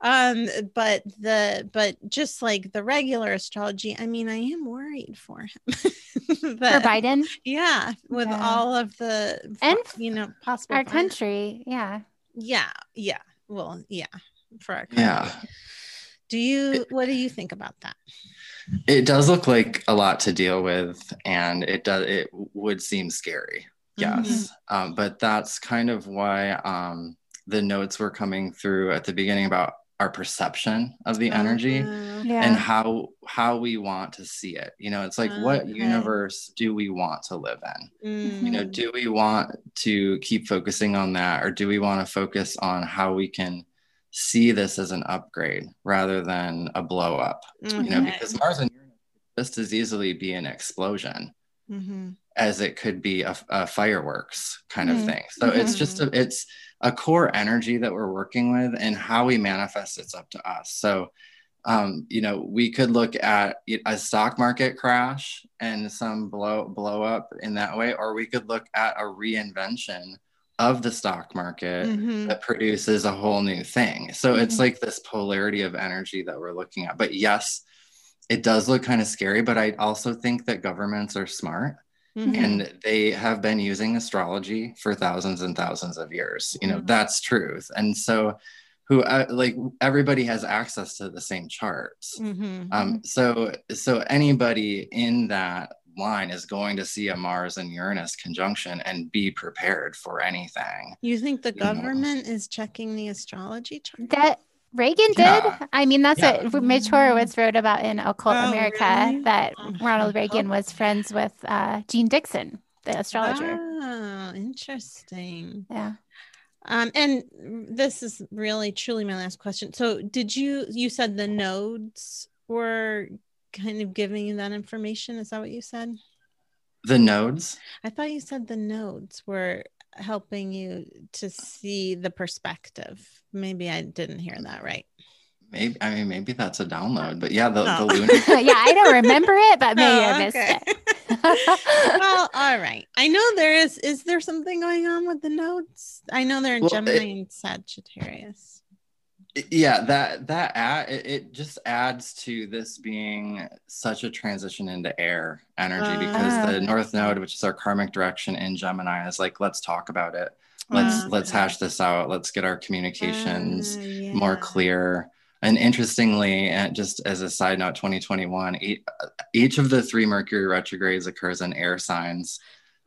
Um, but the but just like the regular astrology, I mean, I am worried for him. <laughs> that, for Biden, yeah, with yeah. all of the and you know possible our country, yeah, yeah, yeah. Well, yeah, for our country. yeah. Do you? What do you think about that? It does look like a lot to deal with, and it does. It would seem scary yes mm-hmm. um, but that's kind of why um, the notes were coming through at the beginning about our perception of the energy uh, yeah. and how how we want to see it you know it's like okay. what universe do we want to live in mm-hmm. you know mm-hmm. do we want to keep focusing on that or do we want to focus on how we can see this as an upgrade rather than a blow up okay. you know because mars and uranus just as easily be an explosion mm-hmm as it could be a, a fireworks kind of mm-hmm. thing. So mm-hmm. it's just a, it's a core energy that we're working with, and how we manifest it's up to us. So, um, you know, we could look at a stock market crash and some blow blow up in that way, or we could look at a reinvention of the stock market mm-hmm. that produces a whole new thing. So it's mm-hmm. like this polarity of energy that we're looking at. But yes, it does look kind of scary, but I also think that governments are smart Mm-hmm. And they have been using astrology for thousands and thousands of years. You know, mm-hmm. that's truth. And so, who uh, like everybody has access to the same charts. Mm-hmm. Um, so, so anybody in that line is going to see a Mars and Uranus conjunction and be prepared for anything. You think the government know? is checking the astrology chart? That Reagan did. Yeah. I mean, that's yeah. what Mitch Horowitz wrote about in Occult oh, America really? that Ronald Reagan was friends with uh, Jeane Dixon, the astrologer. Oh, interesting. Yeah. Um, and this is really truly my last question. So, did you you said the nodes were kind of giving you that information? Is that what you said? The nodes? I thought you said the nodes were helping you to see the perspective. Maybe I didn't hear that right. Maybe I mean maybe that's a download, but yeah, the, oh. the lunar. <laughs> yeah, I don't remember it, but maybe oh, I missed okay. it. <laughs> <laughs> well, all right. I know there is. Is there something going on with the nodes? I know they're in well, Gemini it, and Sagittarius yeah that that add, it, just adds to this being such a transition into air energy uh, because the north node which is our karmic direction in gemini is like let's talk about it. Let's uh, let's hash this out. Let's get our communications uh, yeah. more clear. And interestingly and just as a side note 2021 each, each of the three mercury retrogrades occurs in air signs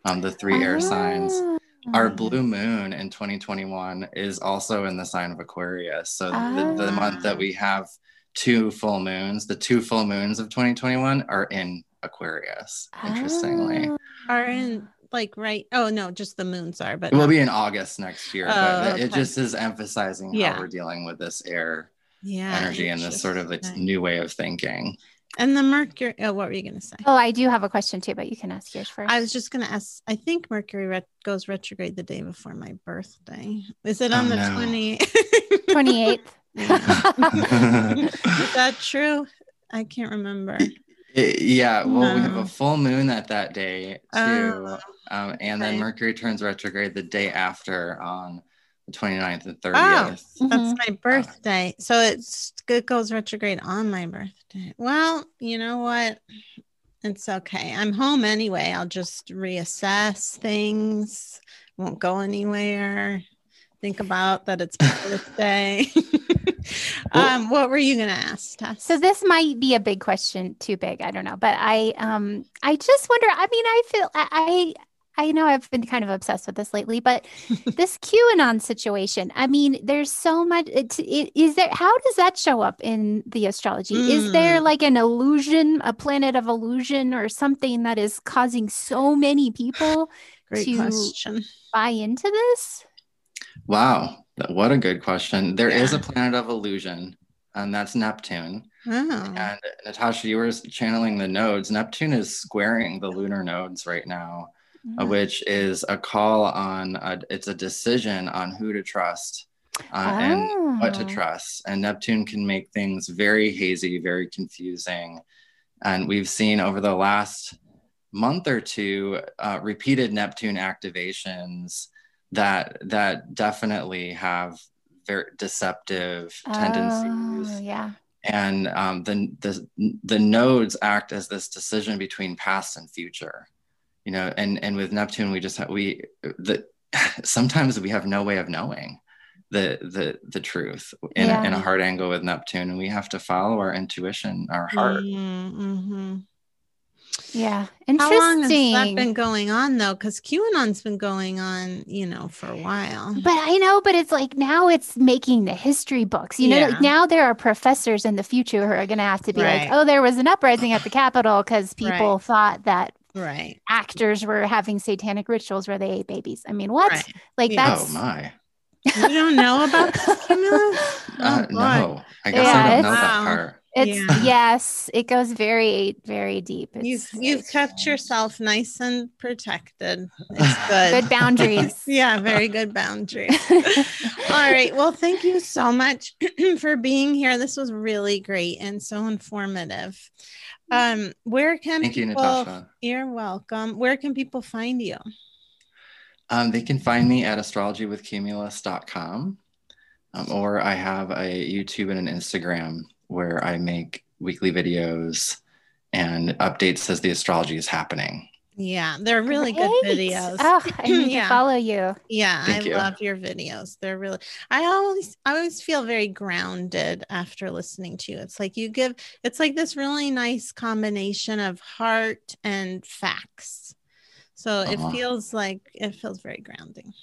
um, the three air signs. Ah. Our blue moon in 2021 is also in the sign of Aquarius. So the, the month that ah. we have two full moons, the two full moons of 2021 are in Aquarius, interestingly. Ah. Are in like right oh no just the moons are but it will be in august next year oh, but okay. it just is emphasizing how we're dealing with this air yeah, energy and this sort of like new way of thinking and the Mercury, oh, what were you going to say? Oh, I do have a question too, but you can ask yours first. I was just going to ask, I think Mercury ret- goes retrograde the day before my birthday. Is it on oh, the no. 20... 28th? <laughs> <laughs> <laughs> Is that true? I can't remember. It, yeah, well, no. we have a full moon at that day too. Oh, um, and okay. then Mercury turns retrograde the day after on the 29th and 30th. Oh, that's mm-hmm. my birthday. So it's it goes retrograde on my birthday. Well, you know what? It's okay. I'm home anyway. I'll just reassess things. Won't go anywhere. Think about that it's my <laughs> birthday. <laughs> um, what were you gonna ask, Tess? So this might be a big question, too big. I don't know, but I um I just wonder. I mean, I feel I I know I've been kind of obsessed with this lately, but <laughs> this QAnon situation, I mean, there's so much. It, it, is there, how does that show up in the astrology? Mm. Is there hmm. like an illusion, a planet of illusion, or something that is causing so many people <sighs> Great to question. buy into this? Wow. What a good question. There is Yeah. a planet of illusion, and that's Neptune. Oh. And Natasha, you were channeling the nodes. Neptune is squaring the lunar nodes right now, uh, Mm. which is a call on, a, it's a decision on who to trust uh, and what to Oh. trust. And Neptune can make things very hazy, very confusing. And we've seen over the last month or two uh, repeated Neptune activations that that definitely have very deceptive tendencies Oh, yeah. and um, the, the the nodes act as this decision between past and future you know and and with neptune we just have we the <sighs> sometimes we have no way of knowing the the the truth in, a, in a hard angle with neptune and we have to follow our intuition our heart Mm-hmm. Yeah. How long has that Interesting. been going on though? Because QAnon's been going on, you know, for a while. But I know, but it's like now it's making the history books. You know, Yeah. like now there are professors in the future who are going to have to be Right. like, oh, there was an uprising at the Capitol because people Right. thought that Right. actors were having satanic rituals where they ate babies. I mean, what? Right. Like Yeah. that's oh my You don't know about this, Cumulus? <laughs> uh, Oh, no i guess Yeah, i don't know it's- that part it's Yeah. yes, it goes very, very deep. You've It's you've kept yourself nice and protected. It's <laughs> good. good boundaries. <laughs> yeah, very good boundary. All right. Well, thank you so much <clears throat> for being here. This was really great and so informative. Um, where can thank you natasha You're welcome. Where can people find you? Um, they can find me at astrologywithcumulus.com, um, or I have a YouTube and an Instagram where I make weekly videos and updates as the astrology is happening. Yeah, they're really good videos. Oh, I need Yeah. to follow you. Yeah, Thank I you. love your videos. They're really I always I always feel very grounded after listening to you. It's like you give it's like this really nice combination of heart and facts. So it feels like it feels very grounding.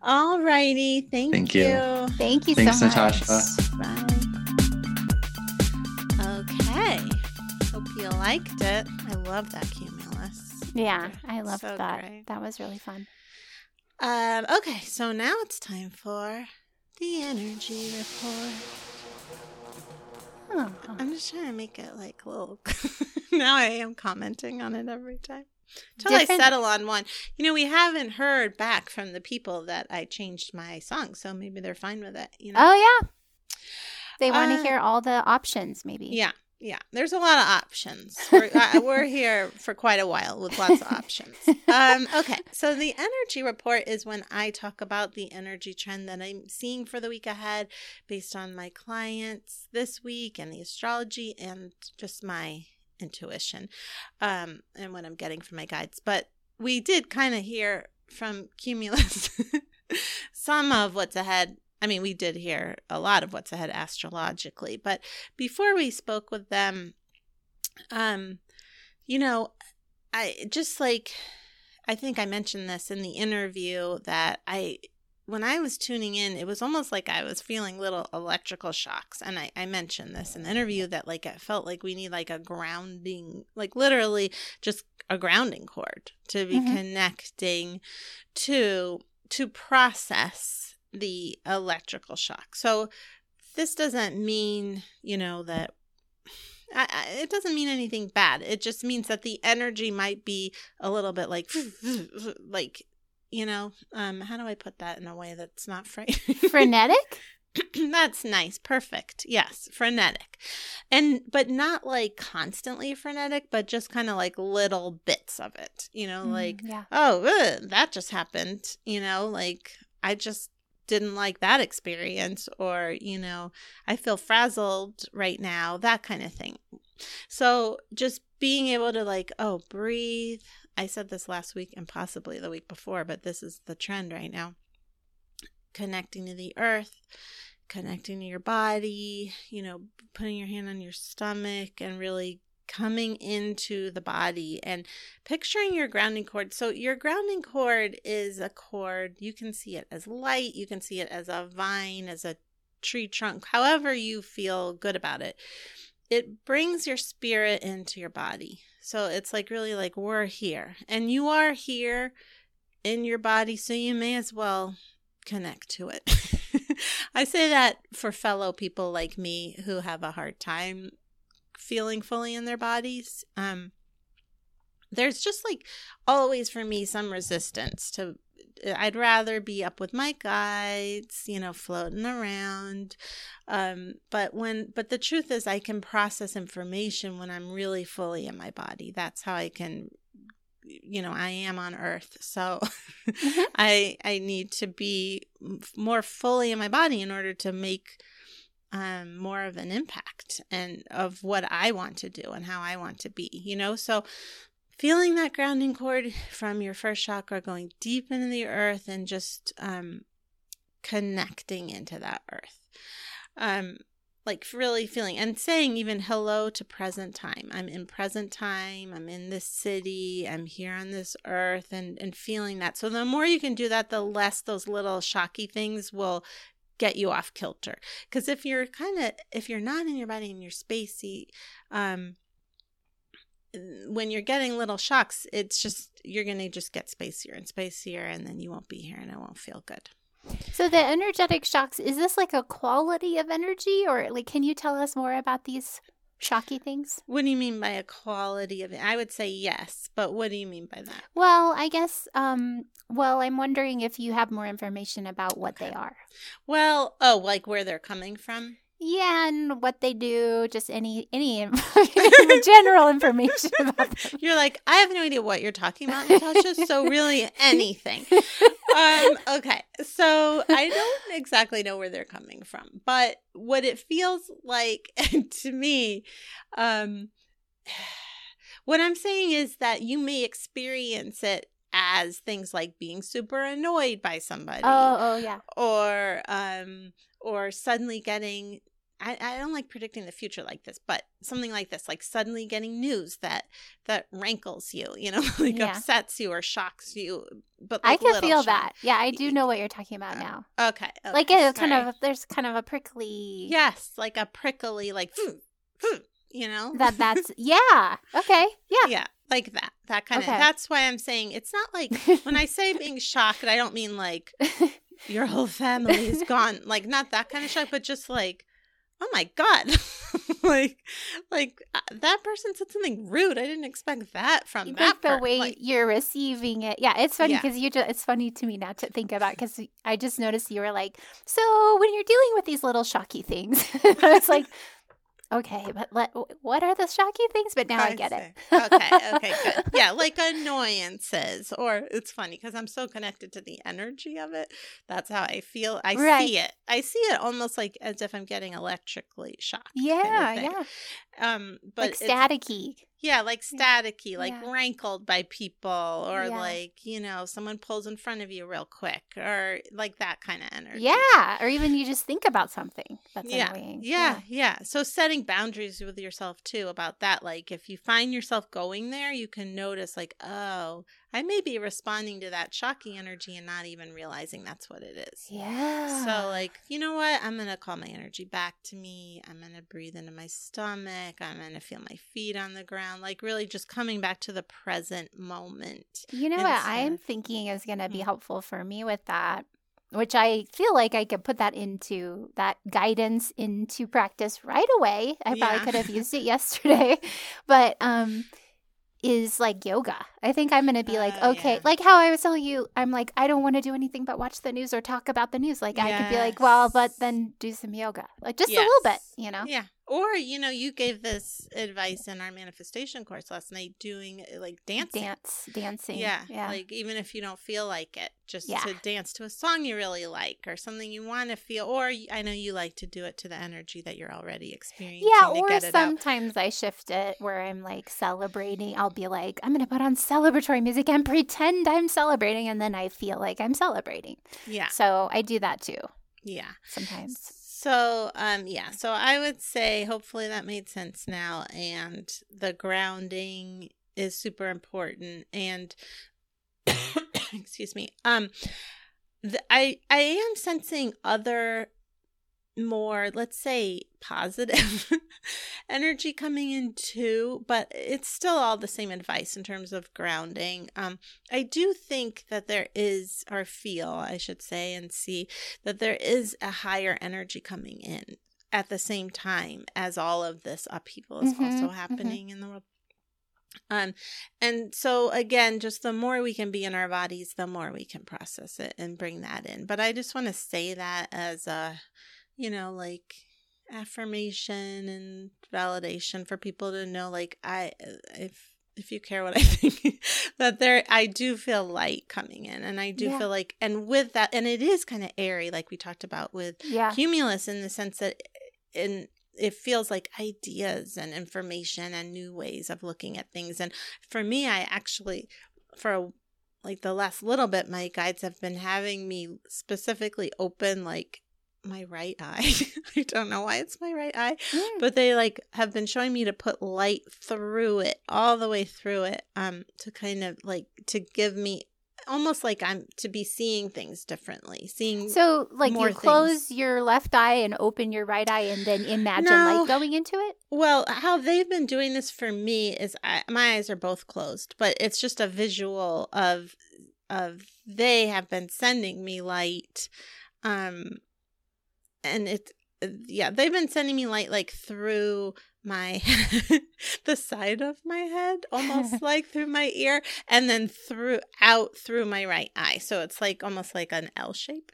All righty. Thank, you. Thank you. you. Thank you Thanks, so much. Natasha. Bye. Okay. Hope you liked it. I love that cumulus. Yeah, <laughs> I loved So that. great. That was really fun. Um, okay, so now it's time for the energy report. Oh, I'm just trying to make it like a little. <laughs> now I am commenting on it every time. Till I settle on one. You know, we haven't heard back from the people that I changed my song, so maybe they're fine with it. You know? Oh yeah. They want Uh, to hear all the options, maybe. Yeah, yeah. There's a lot of options. We're, uh, we're here for quite a while with lots of options. Um, <laughs> okay, so the energy report is when I talk about the energy trend that I'm seeing for the week ahead based on my clients this week and the astrology and just my intuition um, and what I'm getting from my guides. But we did kind of hear from Cumulus <laughs> some of what's ahead. I mean, we did hear a lot of what's ahead astrologically, but before we spoke with them, um, you know, I just like I think I mentioned this in the interview that I when I was tuning in, it was almost like I was feeling little electrical shocks. And I, I mentioned this in the interview that like it felt like we need like a grounding, like literally just a grounding cord to be Mhm. connecting to to process the electrical shock. So this doesn't mean, you know, that <sighs> I, I, it doesn't mean anything bad. It just means that the energy might be a little bit like, <laughs> like, you know, um, how do I put that in a way that's not frightening? <laughs> Frenetic? <clears throat> that's nice. Perfect. Yes, frenetic. And but not like constantly frenetic, but just kind of like little bits of it. You know, Mm, like yeah. oh, ugh, that just happened. You know, like I just didn't like that experience, or, you know, I feel frazzled right now, that kind of thing. So just being able to, like, oh, breathe. I said this last week and possibly the week before, but this is the trend right now. Connecting to the earth, connecting to your body, you know, putting your hand on your stomach and really coming into the body and picturing your grounding cord. So, your grounding cord is a cord, you can see it as light, you can see it as a vine, as a tree trunk, however you feel good about it. It brings your spirit into your body. So, it's like really like we're here and you are here in your body. So, you may as well connect to it. <laughs> I say that for fellow people like me who have a hard time feeling fully in their bodies. Um, there's just like always for me some resistance to I'd rather be up with my guides, you know, floating around. Um, but when, but the truth is, I can process information when I'm really fully in my body. That's how I can, you know, I am on Earth, so mm-hmm. <laughs> I I need to be more fully in my body in order to make um, more of an impact and of what I want to do and how I want to be, you know. So feeling that grounding cord from your first chakra going deep into the earth and just um, connecting into that earth. Um, like really feeling and saying even hello to present time. I'm in present time. I'm in this city. I'm here on this earth and, and feeling that. So the more you can do that, the less those little shocky things will get you off kilter. Because if you're kind of, if you're not in your body and you're spacey, um, when you're getting little shocks, it's just you're to just get spacier and spacier, and then you won't be here and it won't feel good. So the energetic shocks is this like a quality of energy, or like can you tell us more about these shocky things? What do you mean by a quality of it? I would say yes, but what do you mean by that? Well, I guess um well, I'm wondering if you have more information about what okay. they are. Well, oh, like where they're coming from? Yeah, and what they do, just any any <laughs> <laughs> general information about them. You're like, I have no idea what you're talking about, Natasha. so really, <laughs> anything. Um, okay, so I don't exactly know where they're coming from, but what it feels like to me, um, <sighs> what I'm saying is that you may experience it as things like being super annoyed by somebody. Oh, oh yeah. Or um or suddenly getting I, I don't like predicting the future like this, but something like this, like suddenly getting news that that rankles you, you know, <laughs> like yeah. upsets you or shocks you. But like I can feel shock. that. Yeah, I do know what you're talking about uh, now. Okay, okay like it's kind of there's kind of a prickly. Yes, like a prickly, like you know that that's <laughs> yeah okay yeah yeah like that that kind okay. of that's why i'm saying it's not <laughs> like when i say being shocked i don't mean like your whole family is gone like not that kind of shock but just like oh my god. <laughs> Like like uh, that person said something rude. I didn't expect that from like that the way like, you're receiving it. Yeah it's funny because yeah. you just it's funny to me now to think about because i just noticed you were like so when you're dealing with these little shocky things <laughs> it's like okay, but let, what are the shocky things? But now I, I get see. it. okay, okay, good. <laughs> Yeah, like annoyances, or it's funny because I'm so connected to the energy of it. That's how I feel. I right. see it. I see it almost like as if I'm getting electrically shocked. Yeah, kind of yeah. Um, but like staticky. Yeah, like staticky, like yeah. rankled by people, or yeah. like, you know, someone pulls in front of you real quick, or like that kind of energy. Yeah, or even you just think about something that's yeah. annoying. Yeah, yeah, yeah. So setting boundaries with yourself too about that. Like, if you find yourself going there, you can notice, like, oh, I may be responding to that shocky energy and not even realizing that's what it is. Yeah. So, like, you know what? I'm going to call my energy back to me. I'm going to breathe into my stomach. I'm going to feel my feet on the ground. Like, really just coming back to the present moment. You know what I'm thinking is going to be mm. helpful for me with that? Which I feel like I could put that into that guidance into practice right away. I probably yeah. could have used it <laughs> yesterday. But um is like yoga. I think I'm going to be like, uh, okay, yeah. like how I was telling you, I'm like, I don't want to do anything but watch the news or talk about the news. Like, yes. I could be like, well, but then do some yoga, like just yes. a little bit, you know? Yeah. Or, you know, you gave this advice in our manifestation course last night doing uh, like dancing. Dance, dancing. Yeah. yeah. Like, even if you don't feel like it, just yeah. to dance to a song you really like or something you want to feel. Or I know you like to do it to the energy that you're already experiencing. Yeah. Or sometimes I shift it where I'm like celebrating. I'll be like, I'm going to put on celebratory music and pretend I'm celebrating. And then I feel like I'm celebrating. Yeah. So I do that too. Yeah. Sometimes. So, um, yeah, so I would say hopefully that made sense now. And the grounding is super important. And, <coughs> excuse me, um, the, I, I am sensing other more, let's say, positive <laughs> energy coming in too, but it's still all the same advice in terms of grounding. Um, I do think that there is, or feel, I should say, and see that there is a higher energy coming in at the same time as all of this upheaval is Mhm, also mhm. happening in the world. Um, and so again, just the more we can be in our bodies, the more we can process it and bring that in. But I just want to say that as a, you know, like affirmation and validation for people to know, like I, if if you care what I <laughs> think, that there, I do feel light coming in, and I do Yeah. feel like, and with that, and it is kind of airy, like we talked about with Yeah. cumulus in the sense that in it feels like ideas and information and new ways of looking at things and for me i actually for a, like the last little bit my guides have been having me specifically open like my right eye <laughs> i don't know why it's my right eye Mm. but they like have been showing me to put light through it all the way through it um to kind of like to give me almost like i'm to be seeing things differently seeing So, like, you close things. your left eye and open your right eye, and then imagine No. light going into it. Well, how they've been doing this for me is I, my eyes are both closed, but it's just a visual of of they have been sending me light, um, and it's uh, yeah they've been sending me light like through my <laughs> the side of my head almost <laughs> like through my ear and then through out through my right eye so it's like almost like an l shape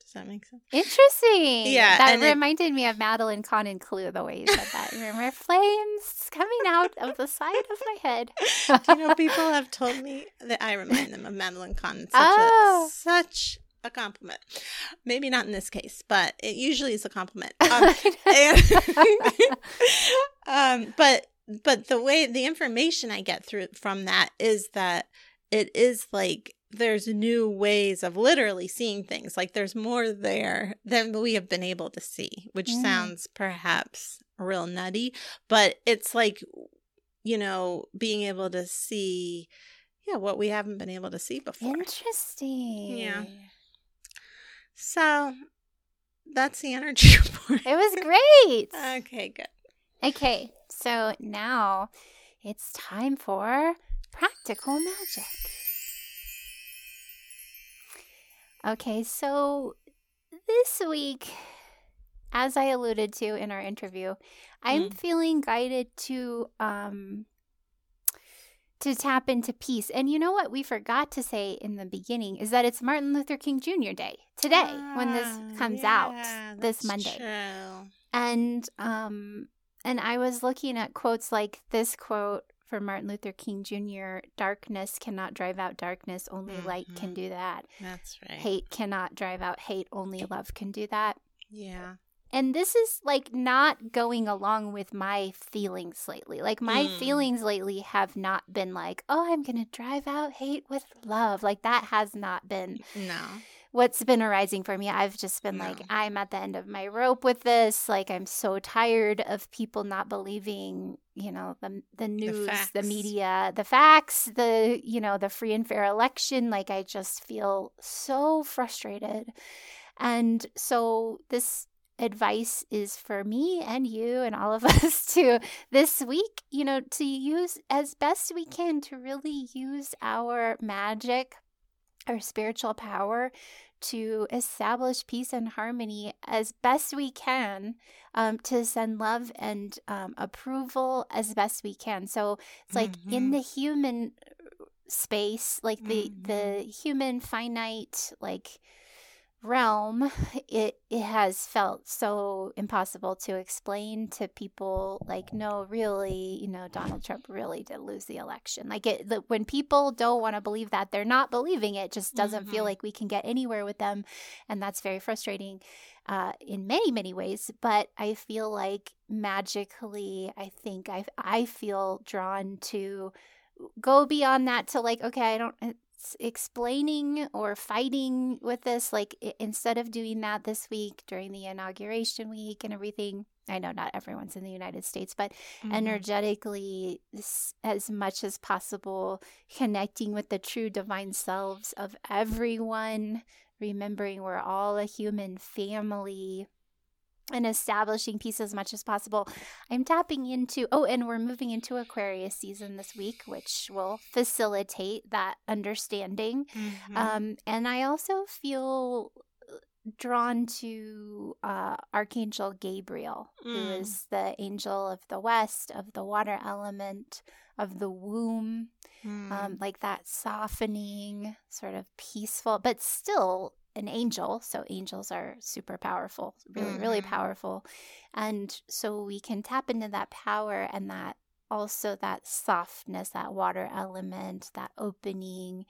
does that make sense Interesting. Yeah, that and it- reminded me of Madeline Kahn and Clue. The way you said that. Remember, flames coming out of the side of my head. <laughs> you know, people have told me that I remind them of Madeline Kahn. Such Oh. a such a compliment. Maybe not in this case, but it usually is a compliment. <laughs> Um, and- <laughs> um, but but the way the information I get through from that is that it is like there's new ways of literally seeing things. Like there's more there than we have been able to see, which Mm. sounds perhaps real nutty, but it's like you know being able to see yeah what we haven't been able to see before. Interesting. So that's the energy <laughs> report. It was great. okay, good. Okay, so now it's time for practical magic. Okay, so this week, as I alluded to in our interview, I'm Mm. feeling guided to um to tap into peace. And you know what we forgot to say in the beginning is that it's Martin Luther King Jr. Day today when this Ah, comes yeah, out this Monday True. and um and i was looking at quotes like this quote from martin luther king jr darkness cannot drive out darkness only light can Mhm. do that That's right. hate cannot drive out hate only love can do that Yeah. And this is like not going along with my feelings lately like my Mm. feelings lately have not been like oh i'm gonna drive out hate with love like that has not been No. what's been arising for me. I've just been like, I'm at the end of my rope with this. Like, I'm so tired of people not believing, you know, the the news, the, facts. media, the facts, the you know, the free and fair election. Like, I just feel so frustrated, and so this advice is for me and you and all of <laughs> us to this week you know to use as best we can to really use our magic our spiritual power to establish peace and harmony as best we can, um, to send love and um, approval as best we can. So it's like in Mhm. the human space, like the Mhm. the human finite like realm, it it has felt so impossible to explain to people. Like, no, really, you know, Donald Trump really did lose the election. Like, it the, when people don't want to believe that, they're not believing it. Just doesn't feel Mhm. like we can get anywhere with them, and that's very frustrating. Uh, in many many ways, but I feel like magically, I think I I feel drawn to go beyond that to like okay i don't it's explaining or fighting with this like instead of doing that this week during the inauguration week and everything i know not everyone's in the united states but Mhm. energetically as much as possible connecting with the true divine selves of everyone remembering we're all a human family and establishing peace as much as possible. I'm tapping into, oh, and we're moving into Aquarius season this week, which will facilitate that understanding. Mhm. Um, and I also feel uh, drawn to uh, Archangel Gabriel, who Mm. is the angel of the west, of the water element, of the womb, Mm. um, like that softening, sort of peaceful, but still an angel. So angels are super powerful, really, really Mhm. powerful. And so we can tap into that power and that also that softness, that water element, that opening.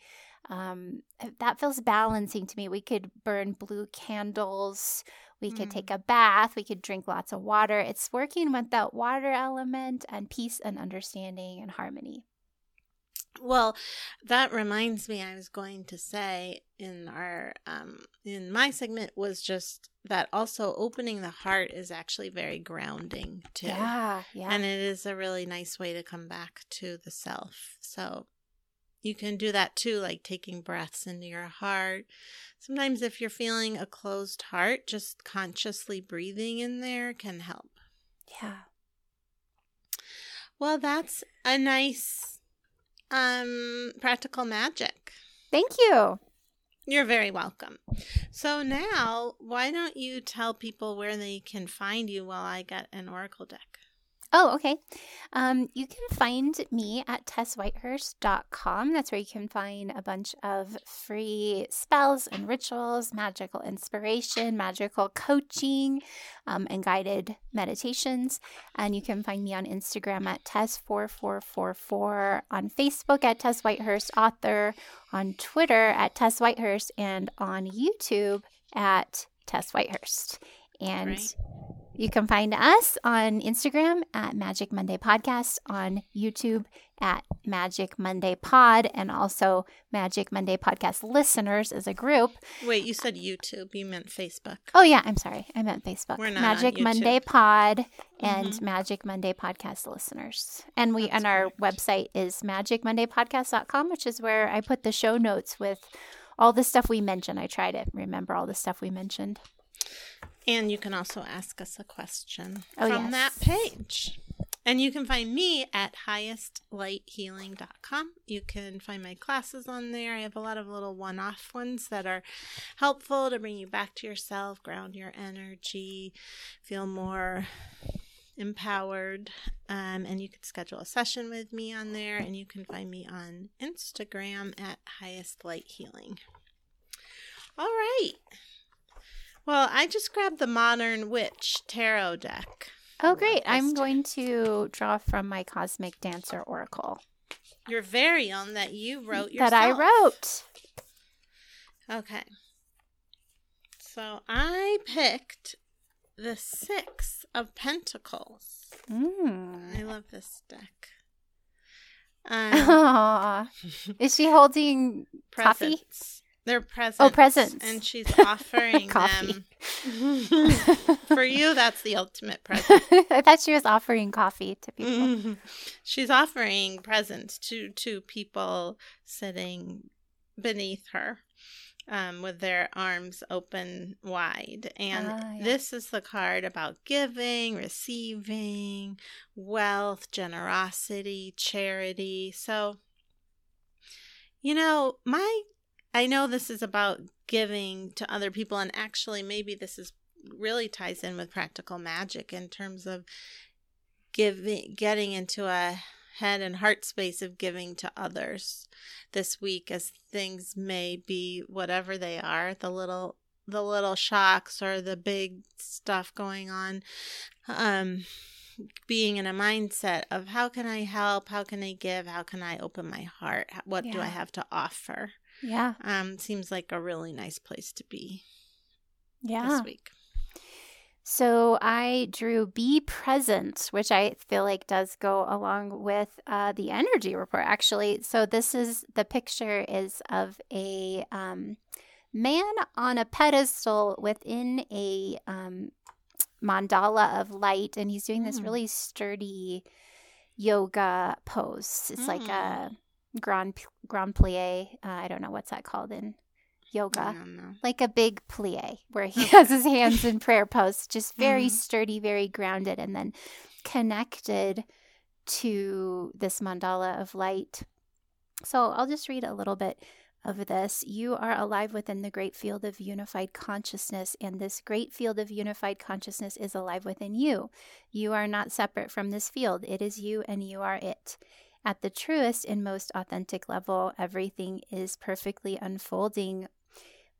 Um, that feels balancing to me. We could burn blue candles. We could Mm. take a bath. We could drink lots of water. It's working with that water element and peace and understanding and harmony. Well, that reminds me I was going to say in our um in my segment was just that also opening the heart is actually very grounding too. Yeah, yeah. And it is a really nice way to come back to the self. So you can do that too, like taking breaths into your heart. Sometimes, if you're feeling a closed heart, just consciously breathing in there can help. yeah. Well, that's a nice um practical magic. Thank you. You're very welcome. So now, why don't you tell people where they can find you while I get an oracle deck? Oh, okay. Um, you can find me at tesswhitehurst.com. That's where you can find a bunch of free spells and rituals, magical inspiration, magical coaching, um, and guided meditations. And you can find me on Instagram at Tess4444, on Facebook at Tess Whitehurst Author, on Twitter at Tess Whitehurst, and on YouTube at Tess Whitehurst. And. You can find us on Instagram at Magic Monday Podcast, on YouTube at Magic Monday Pod, and also Magic Monday Podcast listeners as a group. Wait, you said YouTube. You meant Facebook. Oh, yeah, I'm sorry. I meant Facebook. We're not Magic. Monday Pod and Mhm. Magic Monday Podcast listeners. And we That's and our correct. website is magicmondaypodcast.com, which is where I put the show notes with all the stuff we mentioned. I try to remember all the stuff we mentioned. And you can also ask us a question Oh, from yes. that page. And you can find me at highestlighthealing.com. You can find my classes on there. I have a lot of little one off ones that are helpful to bring you back to yourself, ground your energy, feel more empowered. Um, and you can schedule a session with me on there. And you can find me on Instagram at highest light healing. All right. Well, I just grabbed the Modern Witch Tarot deck. Oh, great. I'm going to draw from my Cosmic Dancer Oracle Your very own that you wrote yourself. that I wrote. Okay. So I picked the Six of Pentacles. Mm. I love this deck. <laughs> Um, Aw. Is she holding coffee? presents. They're presents. Oh, presents. And she's <laughs> offering them. <laughs> For you, that's the ultimate present. <laughs> I thought she was offering coffee to people. Mhm. She's offering presents to to people sitting beneath her um, with their arms open wide. And Ah, yeah. this is the card about giving, receiving, wealth, generosity, charity. So, you know, my I know this is about giving to other people, and actually, maybe this is really ties in with practical magic in terms of giving, getting into a head and heart space of giving to others this week, as things may be whatever they are, the little the little shocks or the big stuff going on. Um, being in a mindset of how can I help? How can I give? How can I open my heart? What do I have to offer? Yeah. Um, seems like a really nice place to be Yeah. this week. So I drew Be Present, which I feel like does go along with uh, the energy report, actually. So this is the picture is of a um, man on a pedestal within a um, mandala of light, and he's doing this Mm. really sturdy yoga pose. It's like a grand grand plie. Uh, I don't know what's that called in yoga, like a big plie where he has his hands in <laughs> prayer pose, just very Mhm. sturdy, very grounded, and then connected to this mandala of light. So I'll just read a little bit of this. You are alive within the great field of unified consciousness, and this great field of unified consciousness is alive within you. You are not separate from this field, it is you, and you are it. At the truest and most authentic level, everything is perfectly unfolding mm-hmm.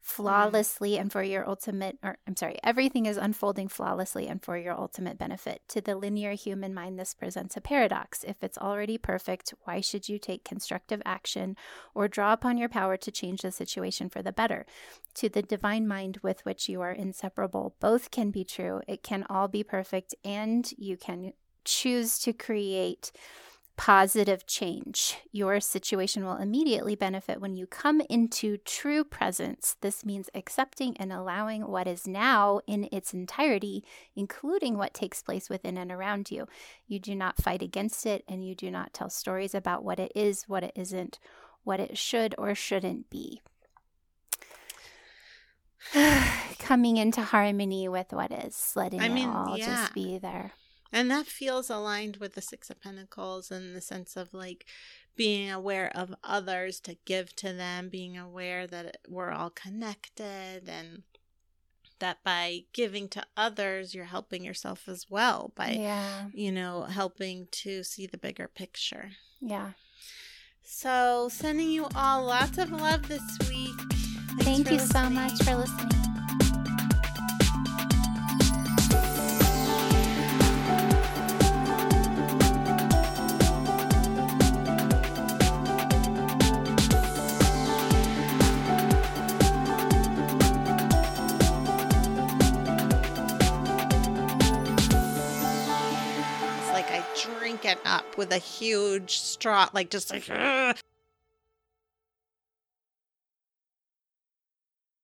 flawlessly and for your ultimate or I'm sorry, everything is unfolding flawlessly and for your ultimate benefit. To the linear human mind this presents a paradox. If it's already perfect, why should you take constructive action or draw upon your power to change the situation for the better? To the divine mind with which you are inseparable, both can be true. It can all be perfect and you can choose to create positive change. Your situation will immediately benefit when you come into true presence. This means accepting and allowing what is now in its entirety, including what takes place within and around you. You do not fight against it, and you do not tell stories about what it is, what it isn't, what it should or shouldn't be. <sighs> Coming into harmony with what is, letting I mean, it all yeah. just be there. And that feels aligned with the Six of Pentacles in the sense of like being aware of others to give to them, being aware that we're all connected, and that by giving to others, you're helping yourself as well by, yeah, you know, helping to see the bigger picture. yeah. So, sending you all lots of love this week. Thanks Thank you so much for listening. With a huge straw, like just like.